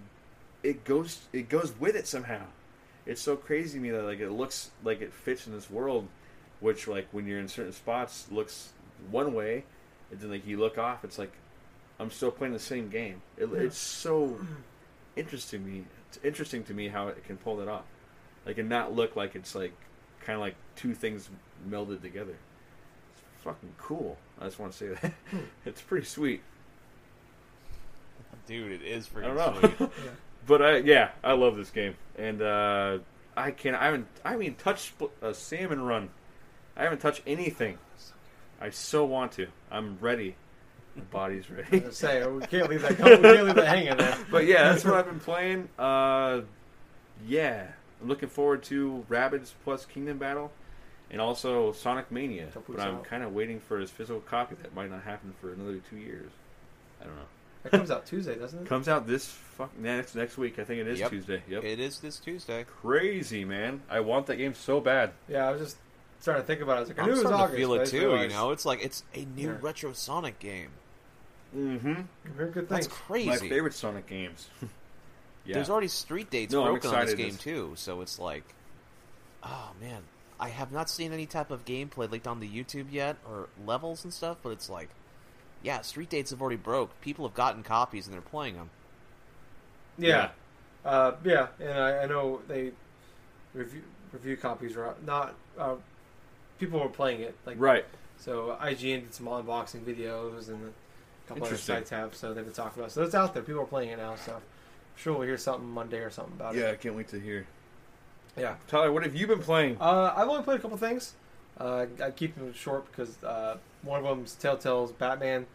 it goes it goes with it somehow. It's so crazy to me that like it looks like it fits in this world, which like when you're in certain spots looks one way, and then like you look off, it's like I'm still playing the same game. It, Yeah. It's so interesting to me. It's interesting to me how it can pull that off, like and not look like it's like kind of like two things melded together. It's fucking cool. I just want to say that hmm. it's pretty sweet. Dude, it is I freaking sweet. know. But I yeah, I love this game, and uh, I can I haven't I haven't even touched Spl- uh, Salmon Run. I haven't touched anything. I so want to. I'm ready. My body's I ready. gonna say we can't leave that. We can't leave that hanging there. but yeah, that's what I've been playing. Uh, yeah, I'm looking forward to Rabbids plus Kingdom Battle, and also Sonic Mania. But I'm kind of waiting for his physical copy. That might not happen for another two years. I don't know. That comes out Tuesday, doesn't it? Comes out this fuck next next week. I think it is Yep. Tuesday. Yep. It is this Tuesday. Crazy man. I want that game so bad. Yeah, I was just starting to think about it. I was like, I I'm knew it was starting August. to feel but I it just too. You realized- know, it's like it's a new Yeah. retro Sonic game. Mm-hmm. I heard good That's crazy. My favorite Sonic games. yeah. There's already street dates No, I'm broken on this excited. game too, so it's like, oh man, I have not seen any type of gameplay leaked on the YouTube yet or levels and stuff, but it's like, yeah, street dates have already broke. People have gotten copies and they're playing them. Yeah, uh, yeah, and I, I know they review review copies were out- not. Uh, people were playing it like Right. So IGN did some unboxing videos and a couple other sites have, so they've been talking about. it. So it's out there. People are playing it now. So I'm sure we'll hear something Monday or something about Yeah, it. Yeah, I can't wait to hear. Yeah. Tyler, what have you been playing? Uh, I've only played a couple things. Uh, I keep them short because uh, one of them's Telltale's Batman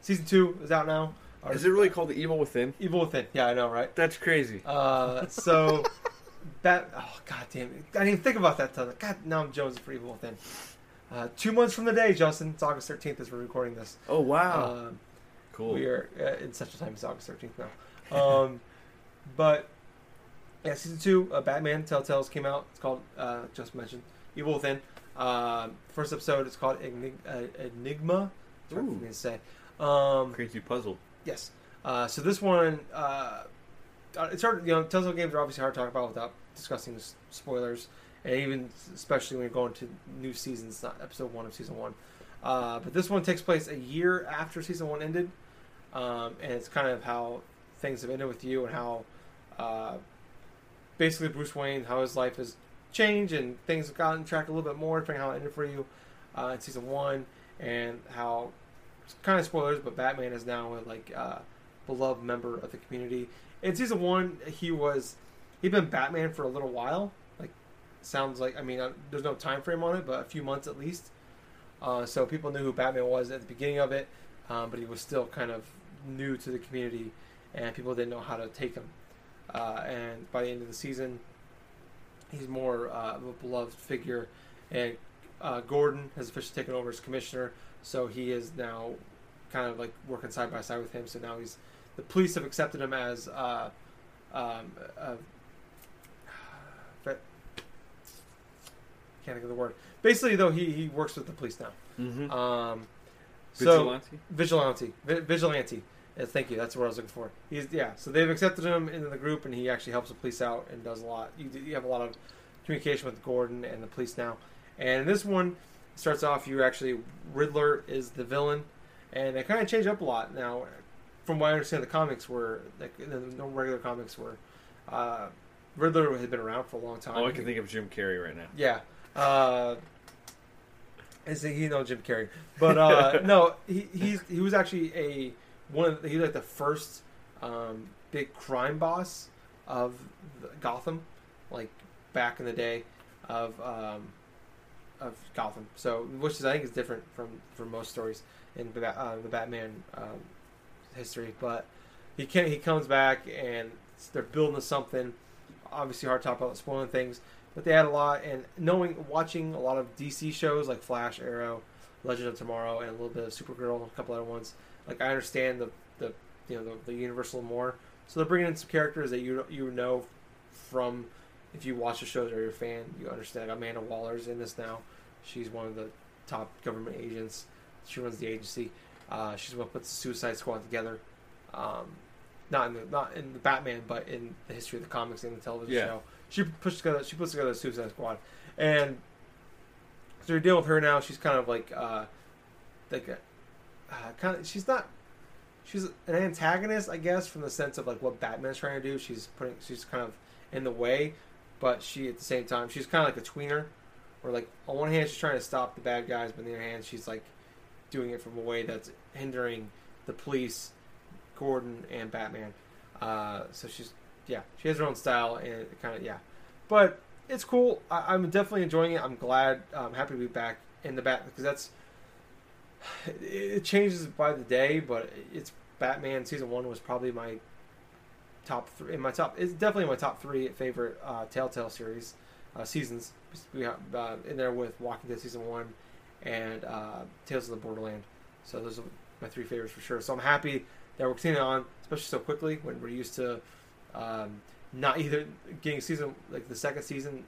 season two is out now. Or- Is it really called The Evil Within? Evil Within? Yeah, I know, right? That's crazy. Uh, so that oh god damn it! I didn't even think about that. Till, God, now I'm jonesing for Evil Within. Uh, two months from the day, Justin. It's August 13th as we're recording this. Oh wow. Uh, cool. We are uh, in Central Time. It's August 13th now. Um, but yeah, season two, uh, Batman Telltales came out. It's called uh, just mentioned Evil Within. Um first episode is called Enig- uh, Enigma. It's hard for Ooh. me to say. Um, Crazy puzzle. Yes. Uh, so this one, uh, uh, it's hard. You know, Telltale games are obviously hard to talk about without discussing spoilers, and even especially when you're going to new seasons, not episode one of season one. Uh, but this one takes place a year after season one ended, um, and it's kind of how things have ended with you and how uh, basically Bruce Wayne, how his life has changed and things have gotten tracked a little bit more, depending how it ended for you uh, in season one, and how kind of spoilers, but Batman is now a like uh, beloved member of the community. In season one, he was he'd been Batman for a little while. Like sounds like I mean, uh, there's no time frame on it, but a few months at least. Uh, so people knew who Batman was at the beginning of it, um, but he was still kind of new to the community, and people didn't know how to take him. Uh, and by the end of the season, he's more uh, of a beloved figure, and uh, Gordon has officially taken over as commissioner. So he is now kind of like working side by side with him. So now he's the police have accepted him as uh, um, uh, but can't think of the word. Basically, though, he, he works with the police now. Mm-hmm. Um, so Vigilante. vigilante, Vi- vigilante. Uh, thank you. That's what I was looking for. He's yeah. So they've accepted him into the group, and he actually helps the police out and does a lot. You, you have a lot of communication with Gordon and the police now. And this one, starts off you actually Riddler is the villain, and they kind of change up a lot now. From what I understand, the comics were like the no regular comics were. Uh, Riddler had been around for a long time. Oh, I can think of Jim Carrey right now. Yeah. Uh, is he you know Jim Carrey? But uh, no, he he's he was actually a one of the, like the first um, big crime boss of Gotham, like back in the day of um, of Gotham. So which is I think is different from from most stories in the, uh, the Batman um, history. But he can he comes back and they're building something. Obviously, hard to talk about spoiling things but they had a lot and knowing watching a lot of DC shows like Flash, Arrow, Legend of Tomorrow, and a little bit of Supergirl, a couple other ones. Like I understand the the you know the, the Universal more, So they're bringing in some characters that you you know from if you watch the shows or you're a fan, you understand. Amanda Waller's in this now. She's one of the top government agents. She runs the agency. Uh, she's who puts the Suicide Squad together. Um, not in the not in the Batman, but in the history of the comics and the television Yeah. show. She puts together she puts together the Suicide Squad, and so you're dealing with her now. She's kind of like uh, like a, uh, kind of she's not she's an antagonist, I guess, from the sense of like what Batman's trying to do. She's putting she's kind of in the way, but she at the same time she's kind of like a tweener, where like on one hand she's trying to stop the bad guys, but on the other hand she's like doing it from a way that's hindering the police, Gordon and Batman. Uh, so she's yeah she has her own style and kind of yeah, but it's cool. I, I'm definitely enjoying it. I'm glad. I'm happy to be back in the bat because that's it, it changes by the day, but it's Batman season one was probably my top three. In my top, it's definitely my top three favorite uh, Telltale series uh, seasons. We have uh, in there with Walking Dead season one and uh, Tales of the Borderland. So those are my three favorites for sure. So I'm happy that we're continuing on, especially so quickly when we're used to um, not either getting season like the second season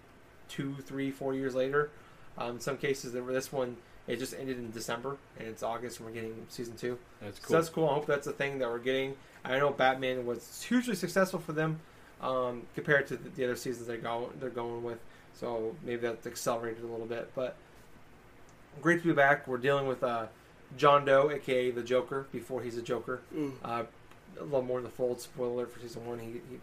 two, three, four years later. Um, in some cases, there were this one it just ended in December and it's August and we're getting season two. That's So cool. that's cool. I hope that's a thing that we're getting. I know Batman was hugely successful for them um, compared to the, the other seasons they're going they're going with. So maybe that's accelerated a little bit, but great to be back. We're dealing with uh, John Doe, aka the Joker, before he's a Joker. Uh, a little more in the fold. Spoiler alert for season one. He, he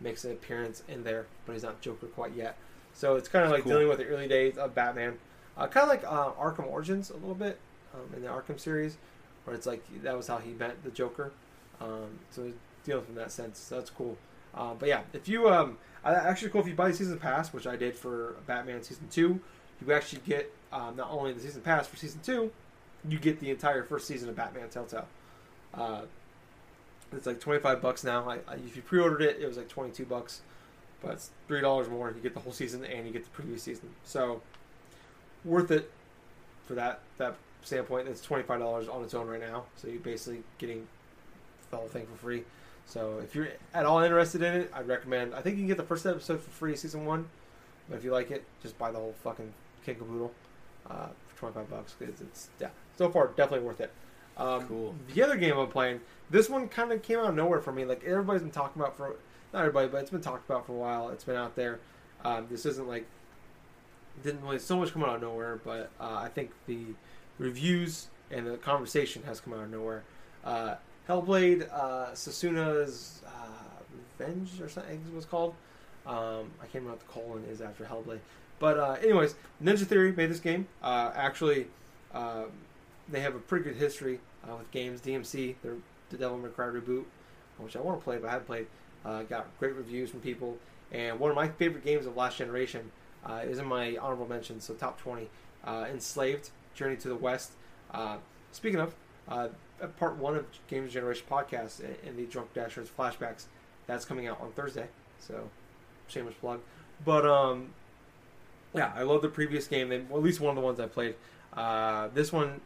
makes an appearance in there, but he's not Joker quite yet. So it's kind of like Cool. dealing with the early days of Batman. Uh, kind of like uh, Arkham Origins a little bit um, in the Arkham series, where it's like that was how he met the Joker. Um, so it's dealing from that sense. So that's cool. Uh, but yeah, if you um, actually cool if you buy the season pass, which I did for Batman season two, you actually get um, not only the season pass for season two, you get the entire first season of Batman Telltale. Uh, it's like twenty five bucks now. I, I, if you pre ordered it, it was like twenty two bucks, but it's three dollars more. You get the whole season and you get the previous season. So worth it for that that standpoint. It's twenty five dollars on its own right now. So you're basically getting the whole thing for free. So if you're at all interested in it, I'd recommend. I think you can get the first episode for free, season one. But if you like it, just buy the whole fucking caboodle uh, for twenty five bucks. 'cause it's yeah, so far definitely worth it. Um, Cool. The other game I'm playing, this one kind of came out of nowhere for me. Like everybody's been talking about for not everybody, but it's been talked about for a while. It's been out there. Um, this isn't like didn't really so much come out of nowhere, but uh, I think the reviews and the conversation has come out of nowhere. Uh, Hellblade, uh, Senua's uh, Revenge or something was called. Um, I can't remember what the colon is after Hellblade. But uh, anyways, Ninja Theory made this game. Uh, actually, uh, they have a pretty good history with games. DMC, their the Devil May Cry reboot, which I want to play but I haven't played. Got great reviews from people, and one of my favorite games of last generation uh, is in my honorable mentions, so top twenty. Uh, Enslaved, Journey to the West. Uh, speaking of, uh, part one of Games Generation podcast in the Drunk Dashers flashbacks, that's coming out on Thursday. So, shameless plug. But um, yeah, I love the previous game. At least one of the ones I played. Uh, this one,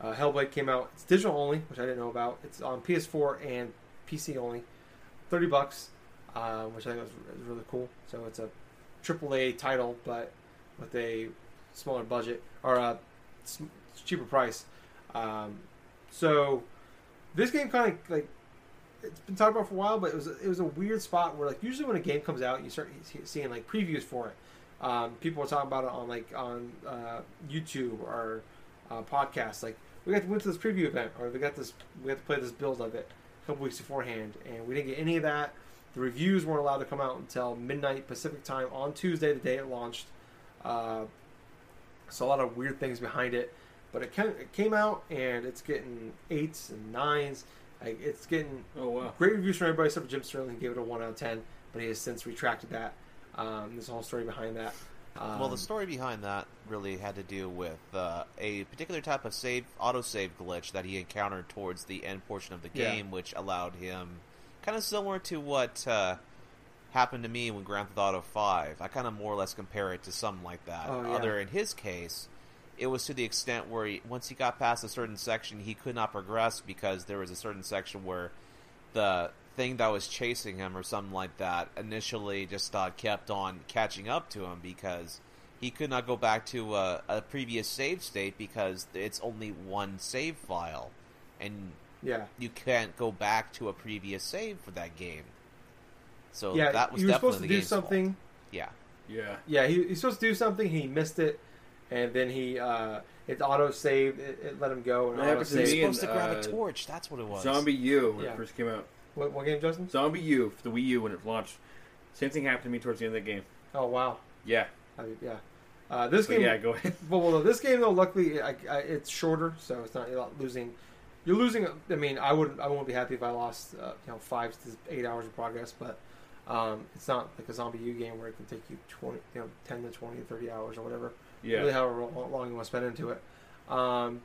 uh, Hellblade came out. It's digital only, which I didn't know about. It's on PS4 and PC only. Thirty bucks, which I think was, is really cool. So it's a AAA title, but with a smaller budget or a cheaper price. Um, so this game kind of like it's been talked about for a while, but it was it was a weird spot where like usually when a game comes out, you start seeing like previews for it. Um, people are talking about it on like on uh, YouTube or uh, podcasts. Like we got to went to this preview event, or we got this we got to play this build of it a couple weeks beforehand, and we didn't get any of that. The reviews weren't allowed to come out until midnight Pacific time on Tuesday, the day it launched. Uh, so a lot of weird things behind it, but it, came, it came out and it's getting eights and nines. Like it's getting Oh wow. great reviews from everybody except for Jim Sterling. He gave it a one out of ten, but he has since retracted that. Um, there's a whole story behind that. Um, well, the story behind that really had to do with uh, a particular type of save autosave glitch that he encountered towards the end portion of the Yeah. game, which allowed him, kind of similar to what uh, happened to me when Grand Theft Auto Five. I kind of more or less compare it to something like that. Oh, yeah. Other in his case, it was to the extent where he, once he got past a certain section, he could not progress because there was a certain section where the thing that was chasing him or something like that initially just uh, kept on catching up to him because he could not go back to a, a previous save state because it's only one save file, and Yeah. you can't go back to a previous save for that game. So yeah, that was he was definitely supposed to do game's fault. something. Yeah, Yeah. Yeah, he, he's supposed to do something. He missed it, and then he uh, it auto saved. It, it let him go and That auto happened to he was saved. me. supposed to grab uh, a torch. That's what it was. ZombiU when Yeah. it first came out. What, what game, Justin? ZombiU for the Wii U when it launched. Same thing happened to me towards the end of the game. Oh wow. Yeah. I, yeah. Uh, this But game. yeah, go ahead. Well, well, this game though, luckily, I, I, it's shorter, so it's not you're not losing. You're losing. I mean, I wouldn't. I won't be happy if I lost, uh, you know, five to eight hours of progress. But um, it's not like a ZombiU game where it can take you twenty, you know, ten to 20, 30 hours or whatever. Yeah. Really, however long you want to spend into it. Um,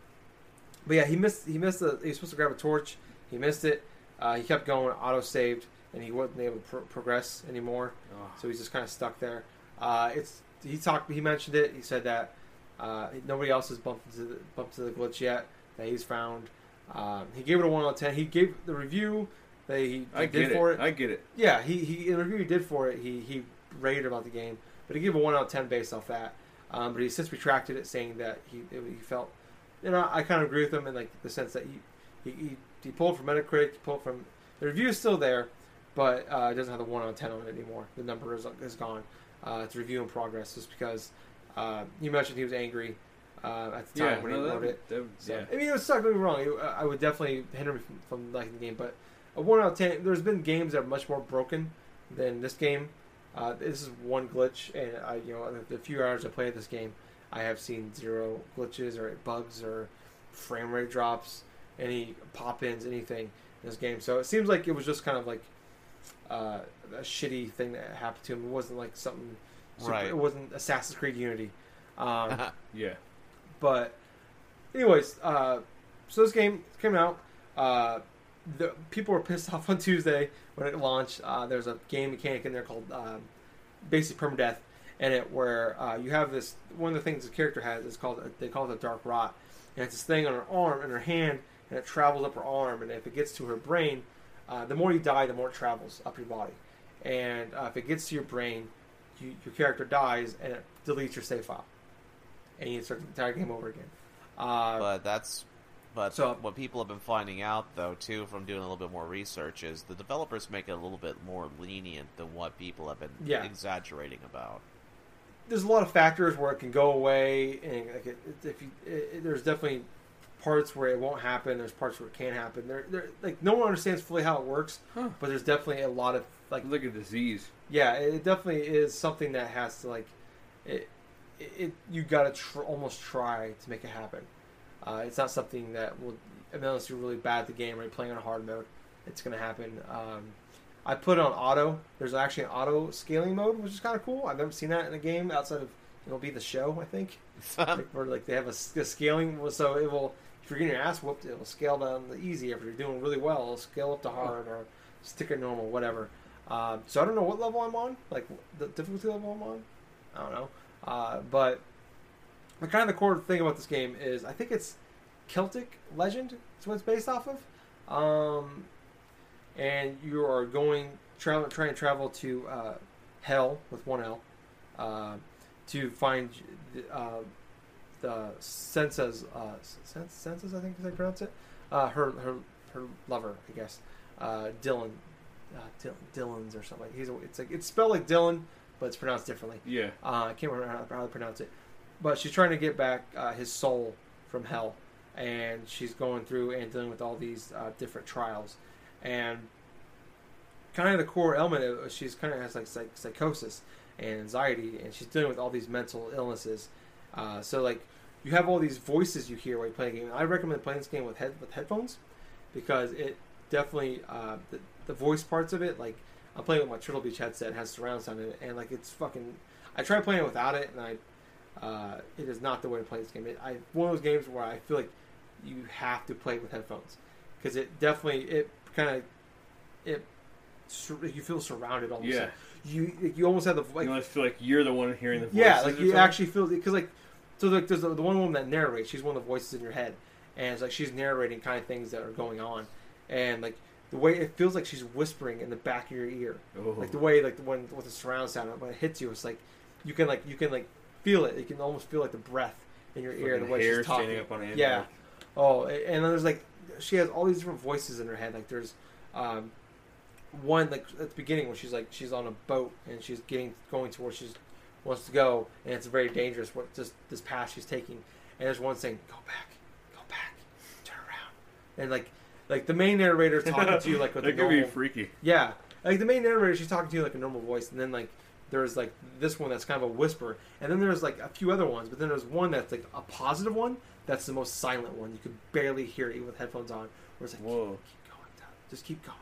but yeah, he missed. He missed. The, he was supposed to grab a torch. He missed it. Uh, he kept going, auto saved, and he wasn't able to pro- progress anymore. Oh, So he's just kind of stuck there. Uh, it's he talked. He mentioned it. He said that uh, nobody else has bumped into the, bumped into the glitch yet that he's found. Um, he gave it a one out of ten. He gave the review that he, I did for it. it. I get it. yeah, he, he in the review he did for it. He he rated about the game, but he gave a one out of ten based off that. Um, but he since retracted it, saying that he he felt, you know, I kind of agree with him in like the sense that he he, he, he pulled from Metacritic, he pulled from the review is still there, but uh, it doesn't have the one out of ten on it anymore. The number is is gone. Uh, it's review in progress, just because uh, you mentioned he was angry uh, at the time Yeah. when no, he wrote it. that- So, yeah. I mean, it would suck. Don't get me wrong. It- I would definitely hinder me from, from liking the game, but a one out of ten. There's been games that are much more broken than this game. Uh, this is one glitch, and I, you know, the, the few hours I played this game, I have seen zero glitches or bugs or frame rate drops, any pop-ins, anything in this game. So it seems like it was just kind of like uh, a shitty thing that happened to him. It wasn't like something. super- Right. It wasn't Assassin's Creed Unity. Um, Yeah. But, anyways, uh, so this game came out. Uh, the people were pissed off on Tuesday when it launched. Uh, there's a game mechanic in there called um, Basic Permadeath, in it where uh, you have this. One of the things the character has is called they call it a dark rot, and it's this thing on her arm and her hand, and it travels up her arm, and if it gets to her brain, uh, the more you die, the more it travels up your body, and uh, if it gets to your brain, you, your character dies and it deletes your save file, and you start the entire game over again. Uh, but that's but So- what people have been finding out though too from doing a little bit more research is the developers make it a little bit more lenient than what people have been Yeah. exaggerating about. there's a lot of factors where it can go away, and like it, it- if you, it, it- there's definitely parts where it won't happen. There's parts where it can happen. There, there, like no one understands fully how it works, Huh. but there's definitely a lot of like, It's like a disease. yeah, it definitely is something that has to like, it, it, it you gotta tr- almost try to make it happen. Uh, it's not something that will, unless you're really bad at the game or you're playing on a hard mode, it's gonna happen. Um, I put it on auto. There's actually an auto scaling mode, which is kind of cool. I've never seen that in a game outside of MLB The Show. I think like, where like they have a scaling, so it will. If you're getting your ass whooped, it will scale down the easy. If you're doing really well, it'll scale up to hard or stick at normal, whatever. Um, so I don't know what level I'm on, like the difficulty level I'm on. I don't know, uh, but the kind of the core thing about this game is I think it's Celtic legend. Is what it's based off of. Um, and you are going travel, trying to travel to uh, Hel with one L uh, to find uh, the Sensa's uh, I think is how you pronounce it. Uh, her her her lover, I guess. Uh, Dylan, uh, Dylan's or something. He's a, it's like it's spelled like Dylan, but it's pronounced differently. Yeah. Uh, I can't remember how, how to pronounce it, but she's trying to get back uh, his soul from hell, and she's going through and dealing with all these uh, different trials, and kind of the core element of she's kind of has like psych- psychosis and anxiety, and she's dealing with all these mental illnesses. Uh, so like you have all these voices you hear while you play a game. I recommend playing this game with head with headphones because it definitely uh, the, the voice parts of it like I'm playing with my Turtle Beach headset it has surround sound in it and like it's fucking I tried playing it without it and I uh, it is not the way to play this game it, I one of those games where I feel like you have to play with headphones because it definitely it kind of it you feel surrounded almost Yeah. you you almost have the like you almost feel like you're the one hearing the voices. yeah, like you actually feel because like so like there's the, the one woman that narrates. She's one of the voices in your head, and it's like she's narrating kind of things that are going on, and like the way it feels like she's whispering in the back of your ear, Oh. like the way like the when with the surround sound when it hits you, it's like you can like you can like feel it. You can almost feel like the breath in your ear, the way she's talking. standing up on end. Yeah. Oh, and then there's like she has all these different voices in her head. Like there's um, one like at the beginning when she's like she's on a boat and she's getting going to where she's wants to go, and it's very dangerous. What just this path she's taking, and there's one saying, "Go back, go back, turn around," and like like the main narrator talking to you like with that a could be normal, freaky. yeah, like the main narrator, she's talking to you like a normal voice, and then like there's like this one that's kind of a whisper, and then there's like a few other ones, but then there's one that's like a positive one that's the most silent one. You can barely hear it even with headphones on. Where it's like, Whoa. keep going, Tyler. just keep going.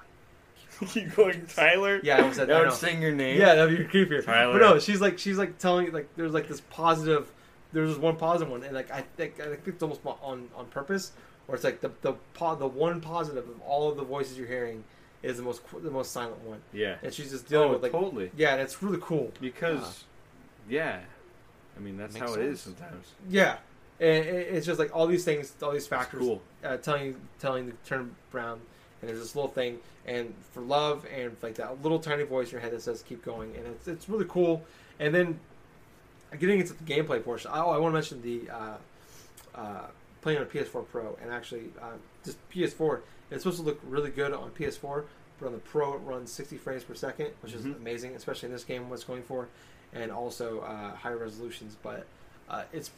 Keep going, Tyler. Yeah, I almost said Now I I'm your name. Yeah, that'd be creepier. Tyler. But no, she's like she's like telling you like there's like this positive. There's this one positive one, and like I think I think it's almost on on purpose, where it's like the the the one positive of all of the voices you're hearing is the most qu- the most silent one, Yeah. and she's just dealing Oh, with like totally. yeah, and it's really cool. Because, yeah. I mean, that's Makes how it is sometimes. Yeah, and it's just like all these things, all these factors, cool. uh, telling you telling you to turn around, and there's this little thing, and for love, and like that little tiny voice in your head that says keep going, and it's it's really cool. And then getting into the gameplay portion, oh, I want to mention the uh, uh, playing on a PS4 Pro, and actually uh, just PS4. It's supposed to look really good on PS4, but on the Pro it runs 60 frames per second, which is Mhm. amazing, especially in this game. What's going for, and also uh, higher resolutions, but uh, it's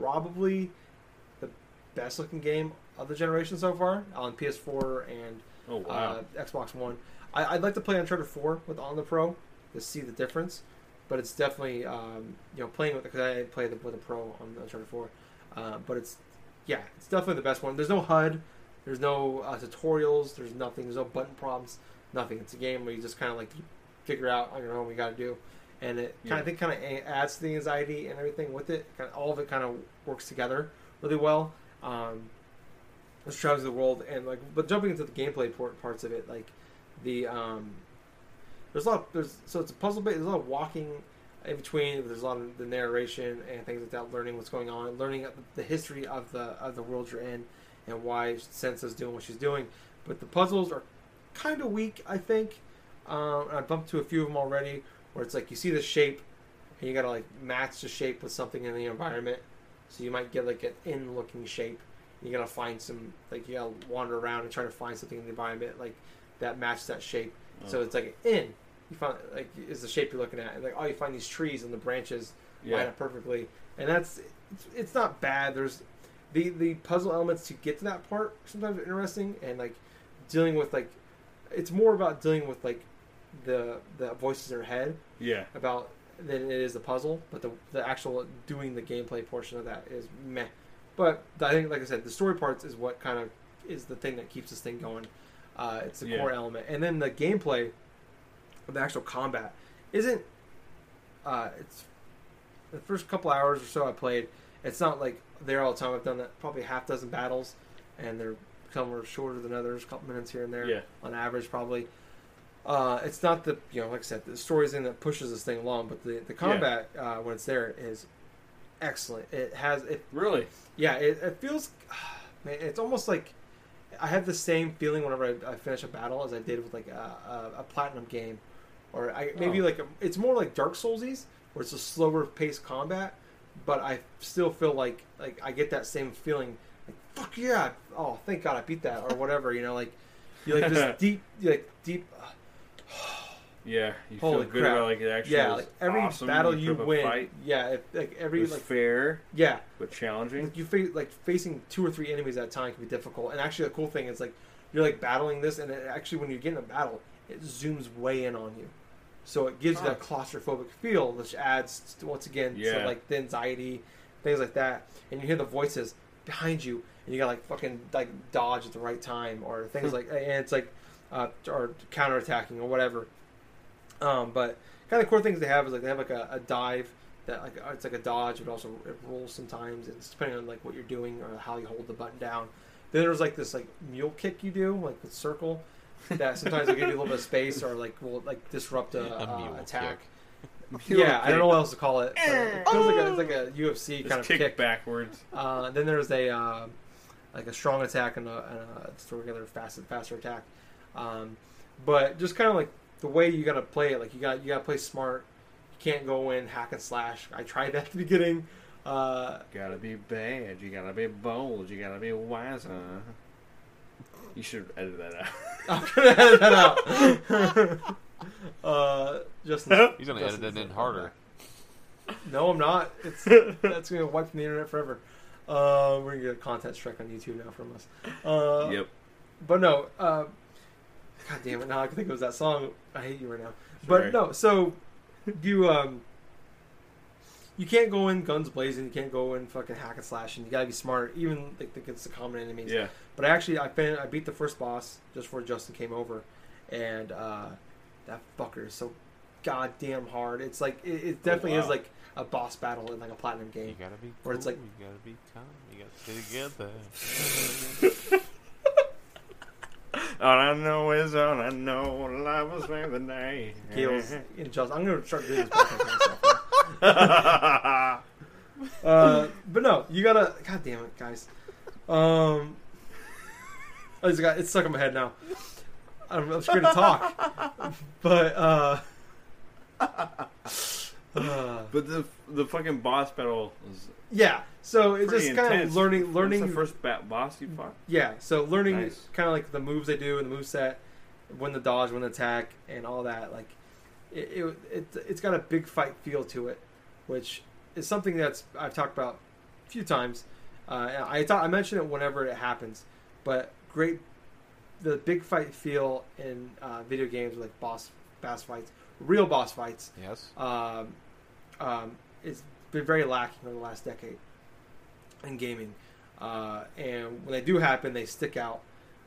probably the best looking game of the generation so far on PS4 and Oh, wow. uh, Xbox One. I, I'd like to play Uncharted 4 with on the Pro to see the difference, but it's definitely um, you know playing with because I play the, with the Pro on Uncharted 4, uh, but it's yeah, it's definitely the best one. There's no HUD, there's no uh, tutorials, there's nothing, there's no button prompts, nothing. It's a game where you just kind of like figure out on your own what you got to do, and it kind Yeah. of think kind of adds to the anxiety and everything with it. Kind of, all of it kind of works together really well. Um, let's travel the world and like, but jumping into the gameplay port, parts of it, like the um, there's a lot. Of, there's so it's a puzzle based. There's a lot of walking in between. There's a lot of the narration and things like that. Learning what's going on, learning the history of the of the world you're in, and why Sensa's doing what she's doing. But the puzzles are kind of weak, I think. Um, I bumped to a few of them already, where it's like you see the shape, and you gotta like match the shape with something in the environment. So you might get like an in-looking shape. You gotta find some like you gotta wander around and try to find something in the environment like that matches that shape. So Oh. it's like an in. You find like is the shape you're looking at. And like oh, you find these trees and the branches line up perfectly, and that's it's, it's not bad. There's the the puzzle elements to get to that part sometimes are interesting, and like dealing with like it's more about dealing with like the the voices in your head Yeah. about than it is the puzzle, but the the actual doing the gameplay portion of that is meh. But I think, like I said, the story parts is what kind of is the thing that keeps this thing going. Uh, it's the Yeah. core element, and then the gameplay, the actual combat, isn't. Uh, it's the first couple hours or so I played. It's not like there all the time. I've done that probably a half dozen battles, and they're some are shorter than others, a couple minutes here and there Yeah. on average, probably. Uh, it's not the you know like I said the story's in that pushes this thing along, but the the combat uh, when it's there is excellent. It has it Really? yeah it, it feels man it's almost like I have the same feeling whenever I, I finish a battle as I did with like a, a, a platinum game, or I maybe Oh. like a, it's more like Dark Soulsies where it's a slower paced combat, but I still feel like like I get that same feeling like fuck yeah oh thank God I beat that or whatever you know like you like this deep like deep uh, Yeah. You Holy feel good crap. about like it actually yeah like every awesome. battle you, win Fight. yeah it, like every like fair yeah but challenging. like you face like facing two or three enemies at a time can be difficult. And actually, the cool thing is like you're like battling this, and it actually when you get in a battle, it zooms way in on you, so it gives you that claustrophobic feel, which adds once again to like the anxiety, things like that. And you hear the voices behind you, and you got like fucking like dodge at the right time or things like, and it's like uh, or counterattacking or whatever. Um, but kind of cool things they have is like they have like a, a dive that like uh, it's like a dodge, but also it rolls sometimes. It's depending on like what you're doing or how you hold the button down. Then there's like this like mule kick you do, like the circle. That sometimes will give you a little bit of space or like will like disrupt a, A uh, attack. kick. Yeah, I don't know what else to call it. It feels like a, it's like a UFC Just kind of kick, kick. backwards. Uh, then there's a uh, like a strong attack and a, and a just a regular fast faster attack. Um, but just kind of like the way you gotta play it, like you got you gotta play smart. You can't go in hack and slash. I tried that at the beginning. Uh, Gotta be bad. You gotta be bold. You gotta be wiser. You should edit that out. I'm gonna edit that out. uh, Justin, He's gonna Justin's edit it in harder. No, I'm not. It's that's gonna wipe from the internet forever. Uh, we're gonna get a content strike on YouTube now from us. Uh, yep. But no, uh, God damn it! Now I can think it was that song. I hate you right now. But no, so you um, you can't go in guns blazing. You can't go in fucking hack and slashing. You gotta be smart, even like against the common enemies. Yeah. But actually, I fin- I beat the first boss just before Justin came over, and uh, that fucker is so goddamn hard. It's like it, it definitely is wow. like a boss battle in like a platinum You game. gotta be. Where it's like- you gotta be calm. You gotta stay together. All I know is all I know. Life was like the day. Gills in Justin. I'm gonna start doing this podcast myself. Uh, but no, you gotta. God damn it, guys. Um, I just got it's stuck in my head now. I'm, I'm scared to talk, but uh, uh, but the the fucking boss battle was yeah. So it's pretty just kind of learning, What's learning. the first ba- boss you fought. Yeah, so learning Nice. kind of like the moves they do and the move set, when the dodge, when the attack, and all that. Like, it, it, it it's got a big fight feel to it, which is something that's I've talked about a few times. Uh, I thought I mention it whenever it happens, but great, the big fight feel in uh, video games like boss boss fights, real boss fights, Yes. um, um, it's been very lacking over the last decade in gaming. Uh, and when they do happen, they stick out.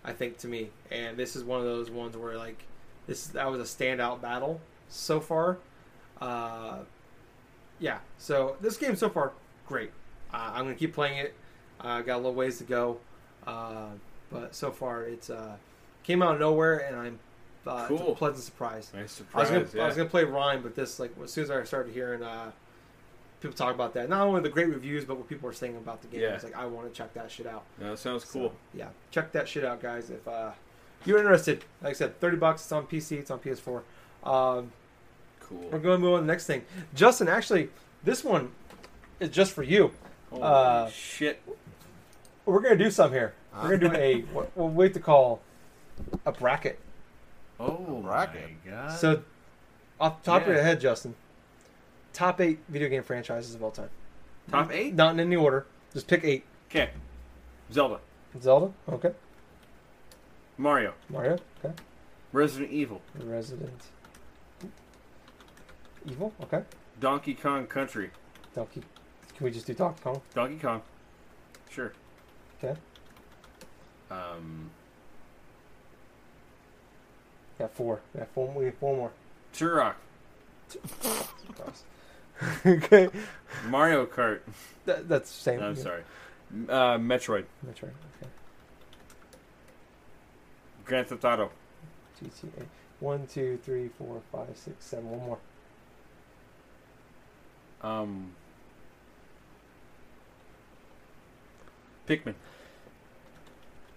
I think to me, and this is one of those ones where like this that was a standout battle so far. Uh, yeah, so this game so far great. Uh, I'm gonna keep playing it. I got a little ways to go, uh, but so far it's uh, came out of nowhere, and I'm uh, it's a pleasant surprise. Nice I was surprise. gonna yeah. I was gonna play RiME, but this like as soon as I started hearing uh, people talk about that, not only the great reviews, but what people were saying about the game, I Yeah. was like, I want to check that shit out. No, that sounds So, cool. yeah, check that shit out, guys. If uh, you're interested, like I said, thirty bucks. It's on PC. It's on PS4. Um, Cool. we're going to move on to the next thing. Justin, actually, this one is just for you. Holy uh, shit. We're gonna do some here. We're gonna do a uh. what we'll wait to call a bracket. Oh, Bracket. my God. So, off the top of Yeah. your head, Justin, top eight video game franchises of all time. Top eight? Not in any order. Just pick eight. Okay. Zelda. Zelda. Okay. Mario. Mario. Okay. Resident Evil. Resident Evil. Okay. Donkey Kong Country. Donkey. Can we just do Donkey Kong? Donkey Kong. Sure. Okay. Um, Got four. Got four. We have four more. Turok. Okay. Mario Kart. That, that's the same. I'm yeah. sorry. Uh, Metroid. Right. Okay. Grand Theft Auto. GTA. One, two, three, four, five, six, seven. One more. Um, Pikmin.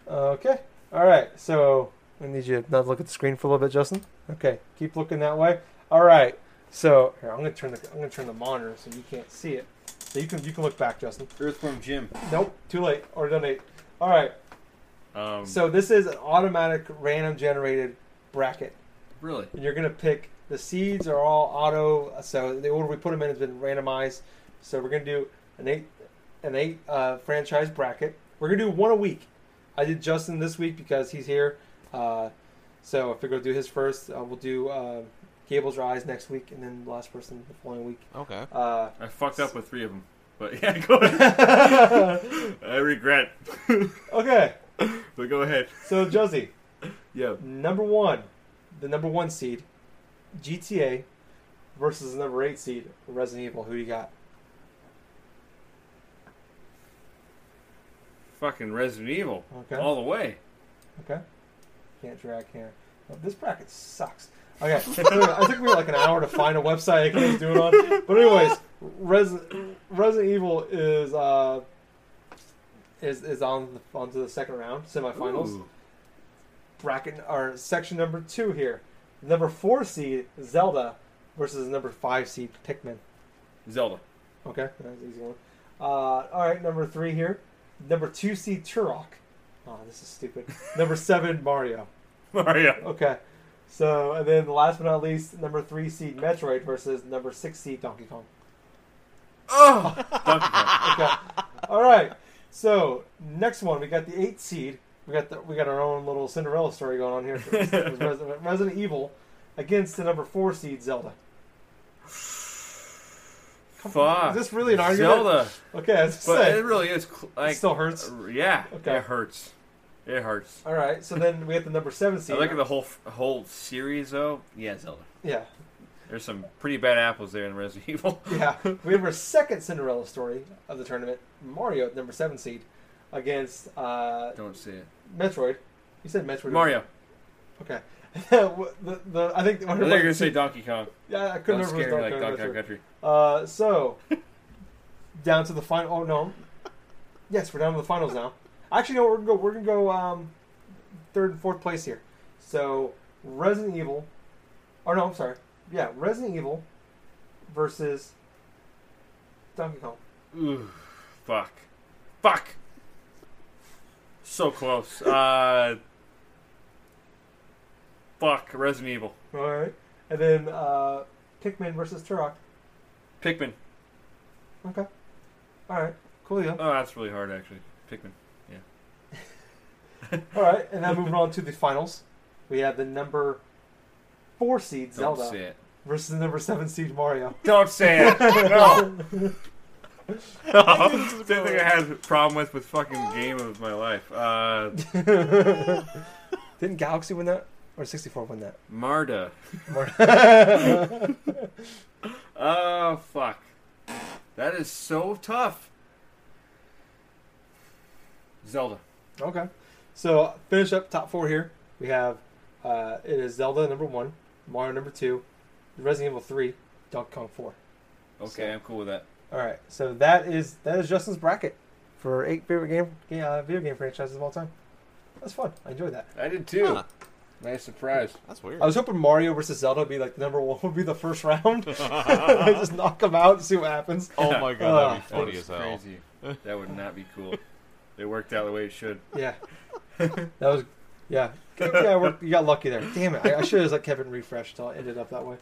Okay. All right. So I need you to not look at the screen for a little bit, Justin. Okay. Keep looking that way. All right. So here, I'm gonna turn the I'm gonna turn the monitor so you can't see it. So you can you can look back, Justin. Earthworm Jim. Nope. Too late. Or donate. All right. Um, So this is an automatic random generated bracket. really, And you're gonna pick the seeds are all auto. So the order we put them in has been randomized. So we're gonna do an eight an they uh, franchise bracket. We're gonna do one a week. I did Justin this week because he's here. Uh, so if we're gonna do his first, uh, we'll do uh, Gable's Rise next week, and then the last person the following week. Okay. Uh, I fucked up with three of them. But yeah, go ahead. I regret. okay. But go ahead. So Josie, Yeah. number one, the number one seed, GTA, versus the number eight seed, Resident Evil. Who do you got? Fucking Resident Evil. Okay. All the way. Okay. Can't drag here. Oh, this bracket sucks. Okay. I took me like an hour to find a website I can do it on. But anyways, Resident Resident Evil is uh is is on the, on to the second round semifinals. Ooh. Bracket or section number two here. Number four seed Zelda versus number five seed Pikmin. Zelda. Okay, that's an easy one. Uh, all right, number three here. Number two seed Turok. Oh, this is stupid. number seven Mario. Mario. Okay, so and then last but not least, number three seed Metroid versus number six seed Donkey Kong. Oh, Donkey Kong. Okay, all right. So next one, we got the eight seed. We got the, we got our own little Cinderella story going on here. Resident, Resident Evil against the number four seed Zelda. Fuck. Is this really an argument? Zelda. Okay, I was But saying. it really is. Cl- like, it still hurts. uh, yeah. Okay. It hurts. It hurts. All right, so then we have the number seven seed. I look at the whole whole series though. Yeah, Zelda. yeah, There's some pretty bad apples there in Resident Evil. yeah. we have our second Cinderella story of the tournament. Mario, at number seven seed, against uh, Don't say it. Metroid. You said Metroid. Mario. Okay. the, the, I think. I thought you gonna say Donkey Kong. Yeah, I couldn't remember. if like Donkey Donkey Kong Kong Country. Uh, so down to the final. Oh no. Yes, we're down to the finals now. Actually, no, we're gonna go. We're gonna go um, third and fourth place here. So Resident Evil. Oh no, I'm sorry. Yeah, Resident Evil versus Donkey Kong. Ooh, fuck. Fuck. So close. Uh, fuck. Resident Evil. All right, and then uh, Pikmin versus Turok. Pikmin. Okay. All right. Cool. Yeah. Oh, that's really hard actually. Pikmin. Yeah. All right, and then moving on to the finals, we have the number four seed Don't Zelda say it. versus the number seven seed Mario. Don't say it. No. Same thing I had a problem with with fucking game of my life. Uh, Didn't Galaxy win that or 64 win that? Marta. Mar- Oh fuck. That is so tough. Zelda. okay, so finish up top four here. We have uh, it is Zelda number one, Mario number two, Resident Evil three, Donkey Kong four. Okay, So- I'm cool with that. All right, so that is that is Justin's bracket for eight favorite game, game uh, video game franchises of all time. That's fun. I enjoyed that. I did too. Huh. Nice surprise. That's weird. I was hoping Mario versus Zelda would be like number one would be the first round. I Just knock them out and see what happens. oh my god, that'd be Uh, funny that as hell. crazy. that would not be cool. It worked out the way it should. Yeah, that was yeah. Yeah, we're, you got lucky there. Damn it! I, I should have let Kevin refresh until it ended up that way.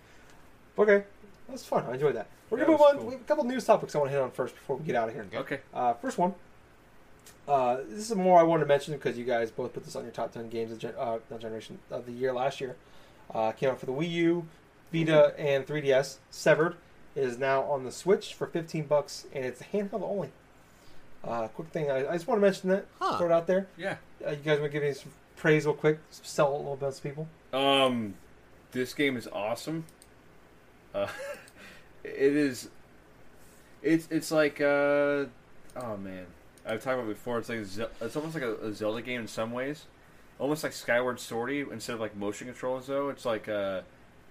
Okay, that's fun. I enjoyed that. We're That gonna move on. cool. We have a couple news topics I want to hit on first before we get out of here. Okay. Uh, first one. Uh, this is more I wanted to mention because you guys both put this on your top ten games of gen- uh, not generation of the year last year. Uh, came out for the Wii U, Vita, and 3DS. Severed is now on the Switch for 15 bucks, and it's handheld only. Uh, quick thing, I, I just want to mention that. Huh. Throw it out there. Yeah. Uh, you guys want to give me some praise real quick? Sell it a little bit to people. Um, this game is awesome. Uh, it is. It's it's like uh, oh man, I've talked about before. It's like Ze- it's almost like a, a Zelda game in some ways, almost like Skyward Swordy instead of like motion controls though. It's like uh,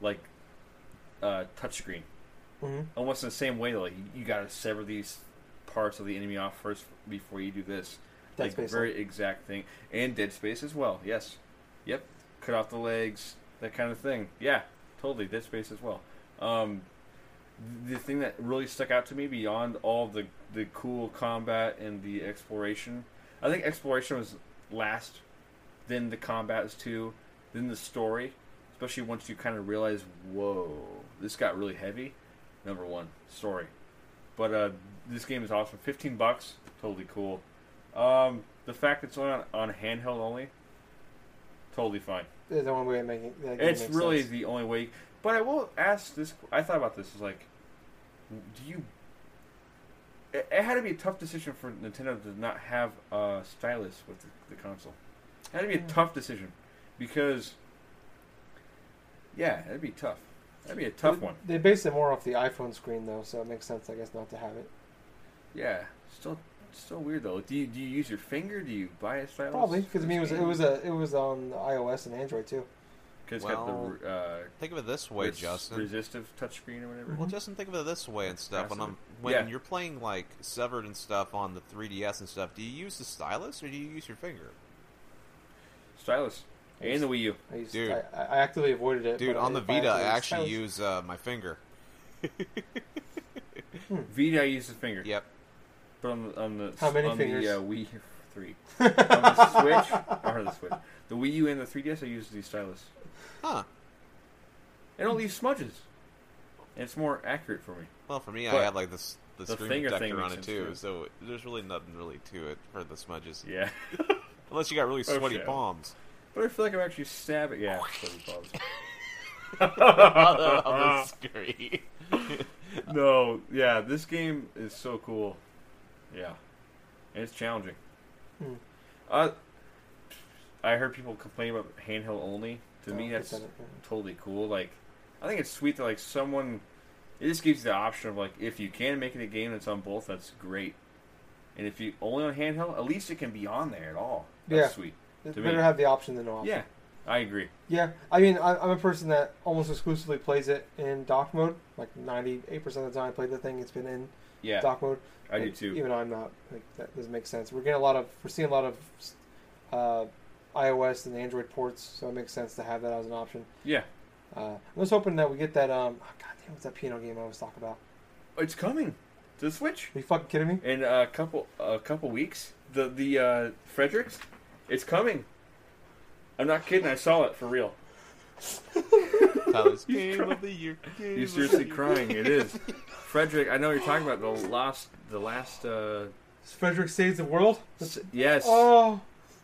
like uh, touchscreen, Mm-hmm. almost in the same way. Like you, you got to sever these parts of the enemy off first before you do this. Dead like Space. very exact thing, and Dead Space as well. Yes, yep. Cut off the legs, that kind of thing. Yeah, totally Dead Space as well. Um, the thing that really stuck out to me beyond all the the cool combat and the exploration, I think exploration was last, then the combat is two, then the story. Especially once you kind of realize, whoa, this got really heavy. Number one, story. But uh, this game is awesome. Fifteen bucks, totally cool. Um, the fact it's only on, on handheld only, totally fine. There's the only way of making It's really sense. the only way. But I will ask this. I thought about this. Is like, do you? It, it had to be a tough decision for Nintendo to not have a stylus with the, the console. It had to be a Mm. tough decision because, yeah, it'd be tough. That'd be a tough They- one. They base it more off the iPhone screen though, so it makes sense, I guess, not to have it. Yeah, still, still weird though. Do you do you use your finger? Do you buy a stylus? Probably because I mean it was it was a it was on iOS and Android too. 'Cause it's Well, got the uh, Think of it this way, res- Justin. resistive touchscreen or whatever. Well, Justin, think of it this way and stuff. When I'm when Yeah. you're playing like Severed and stuff on the 3DS and stuff, do you use the stylus or do you use your finger? Stylus and the Wii U. I, used, Dude. I, I actively avoided it. Dude, but on the Vita, I actually stylus- use uh, my finger. Vita, I use the finger. Yep. But on on the How many on fingers? the uh, Wii three on the Switch or the Switch, the Wii U and the 3DS, I use the stylus. Huh. It don't leave smudges. And it's more accurate for me. Well, for me, But I have like this the, the screen finger thing protector on makes it sense, too, too. so there's really nothing really to it for the smudges. Yeah. Unless you got really Oh, sweaty shit. palms. but I feel like I'm actually stabbing. Yeah. sweaty palms. on the screen. no, yeah, this game is so cool. Yeah, and it's challenging. Hmm. Uh, I heard people complain about handheld only. To me, that's it, yeah. totally cool. Like, I think it's sweet that like someone. It just gives you the option of like if you can make it a game that's on both, that's great. And if you only on handheld, at least it can be on there at all. That's Yeah. sweet. It's to better me. have the option than no option. Yeah, I agree. Yeah, I mean, I, I'm a person that almost exclusively plays it in dock mode. Like 98% of the time I play the thing, it's been in Yeah, dock mode. I do too. Even though I'm not, like, that doesn't make sense. We're getting a lot of, we're seeing a lot of uh, iOS and Android ports, so it makes sense to have that as an option. Yeah, Uh, I was hoping that we get that. Um, oh, God damn, what's that piano game I was talking about? it's coming to the Switch. Are you fucking kidding me? in a couple a couple weeks. The the uh, Frederics, it's coming. I'm not kidding. I saw it for real. Tyler's game crying. of the year. game He's of the seriously year. crying. It is. Frederic, I know what you're talking about the last the last. Uh, Frederic Saves the World? s- yes, Oh,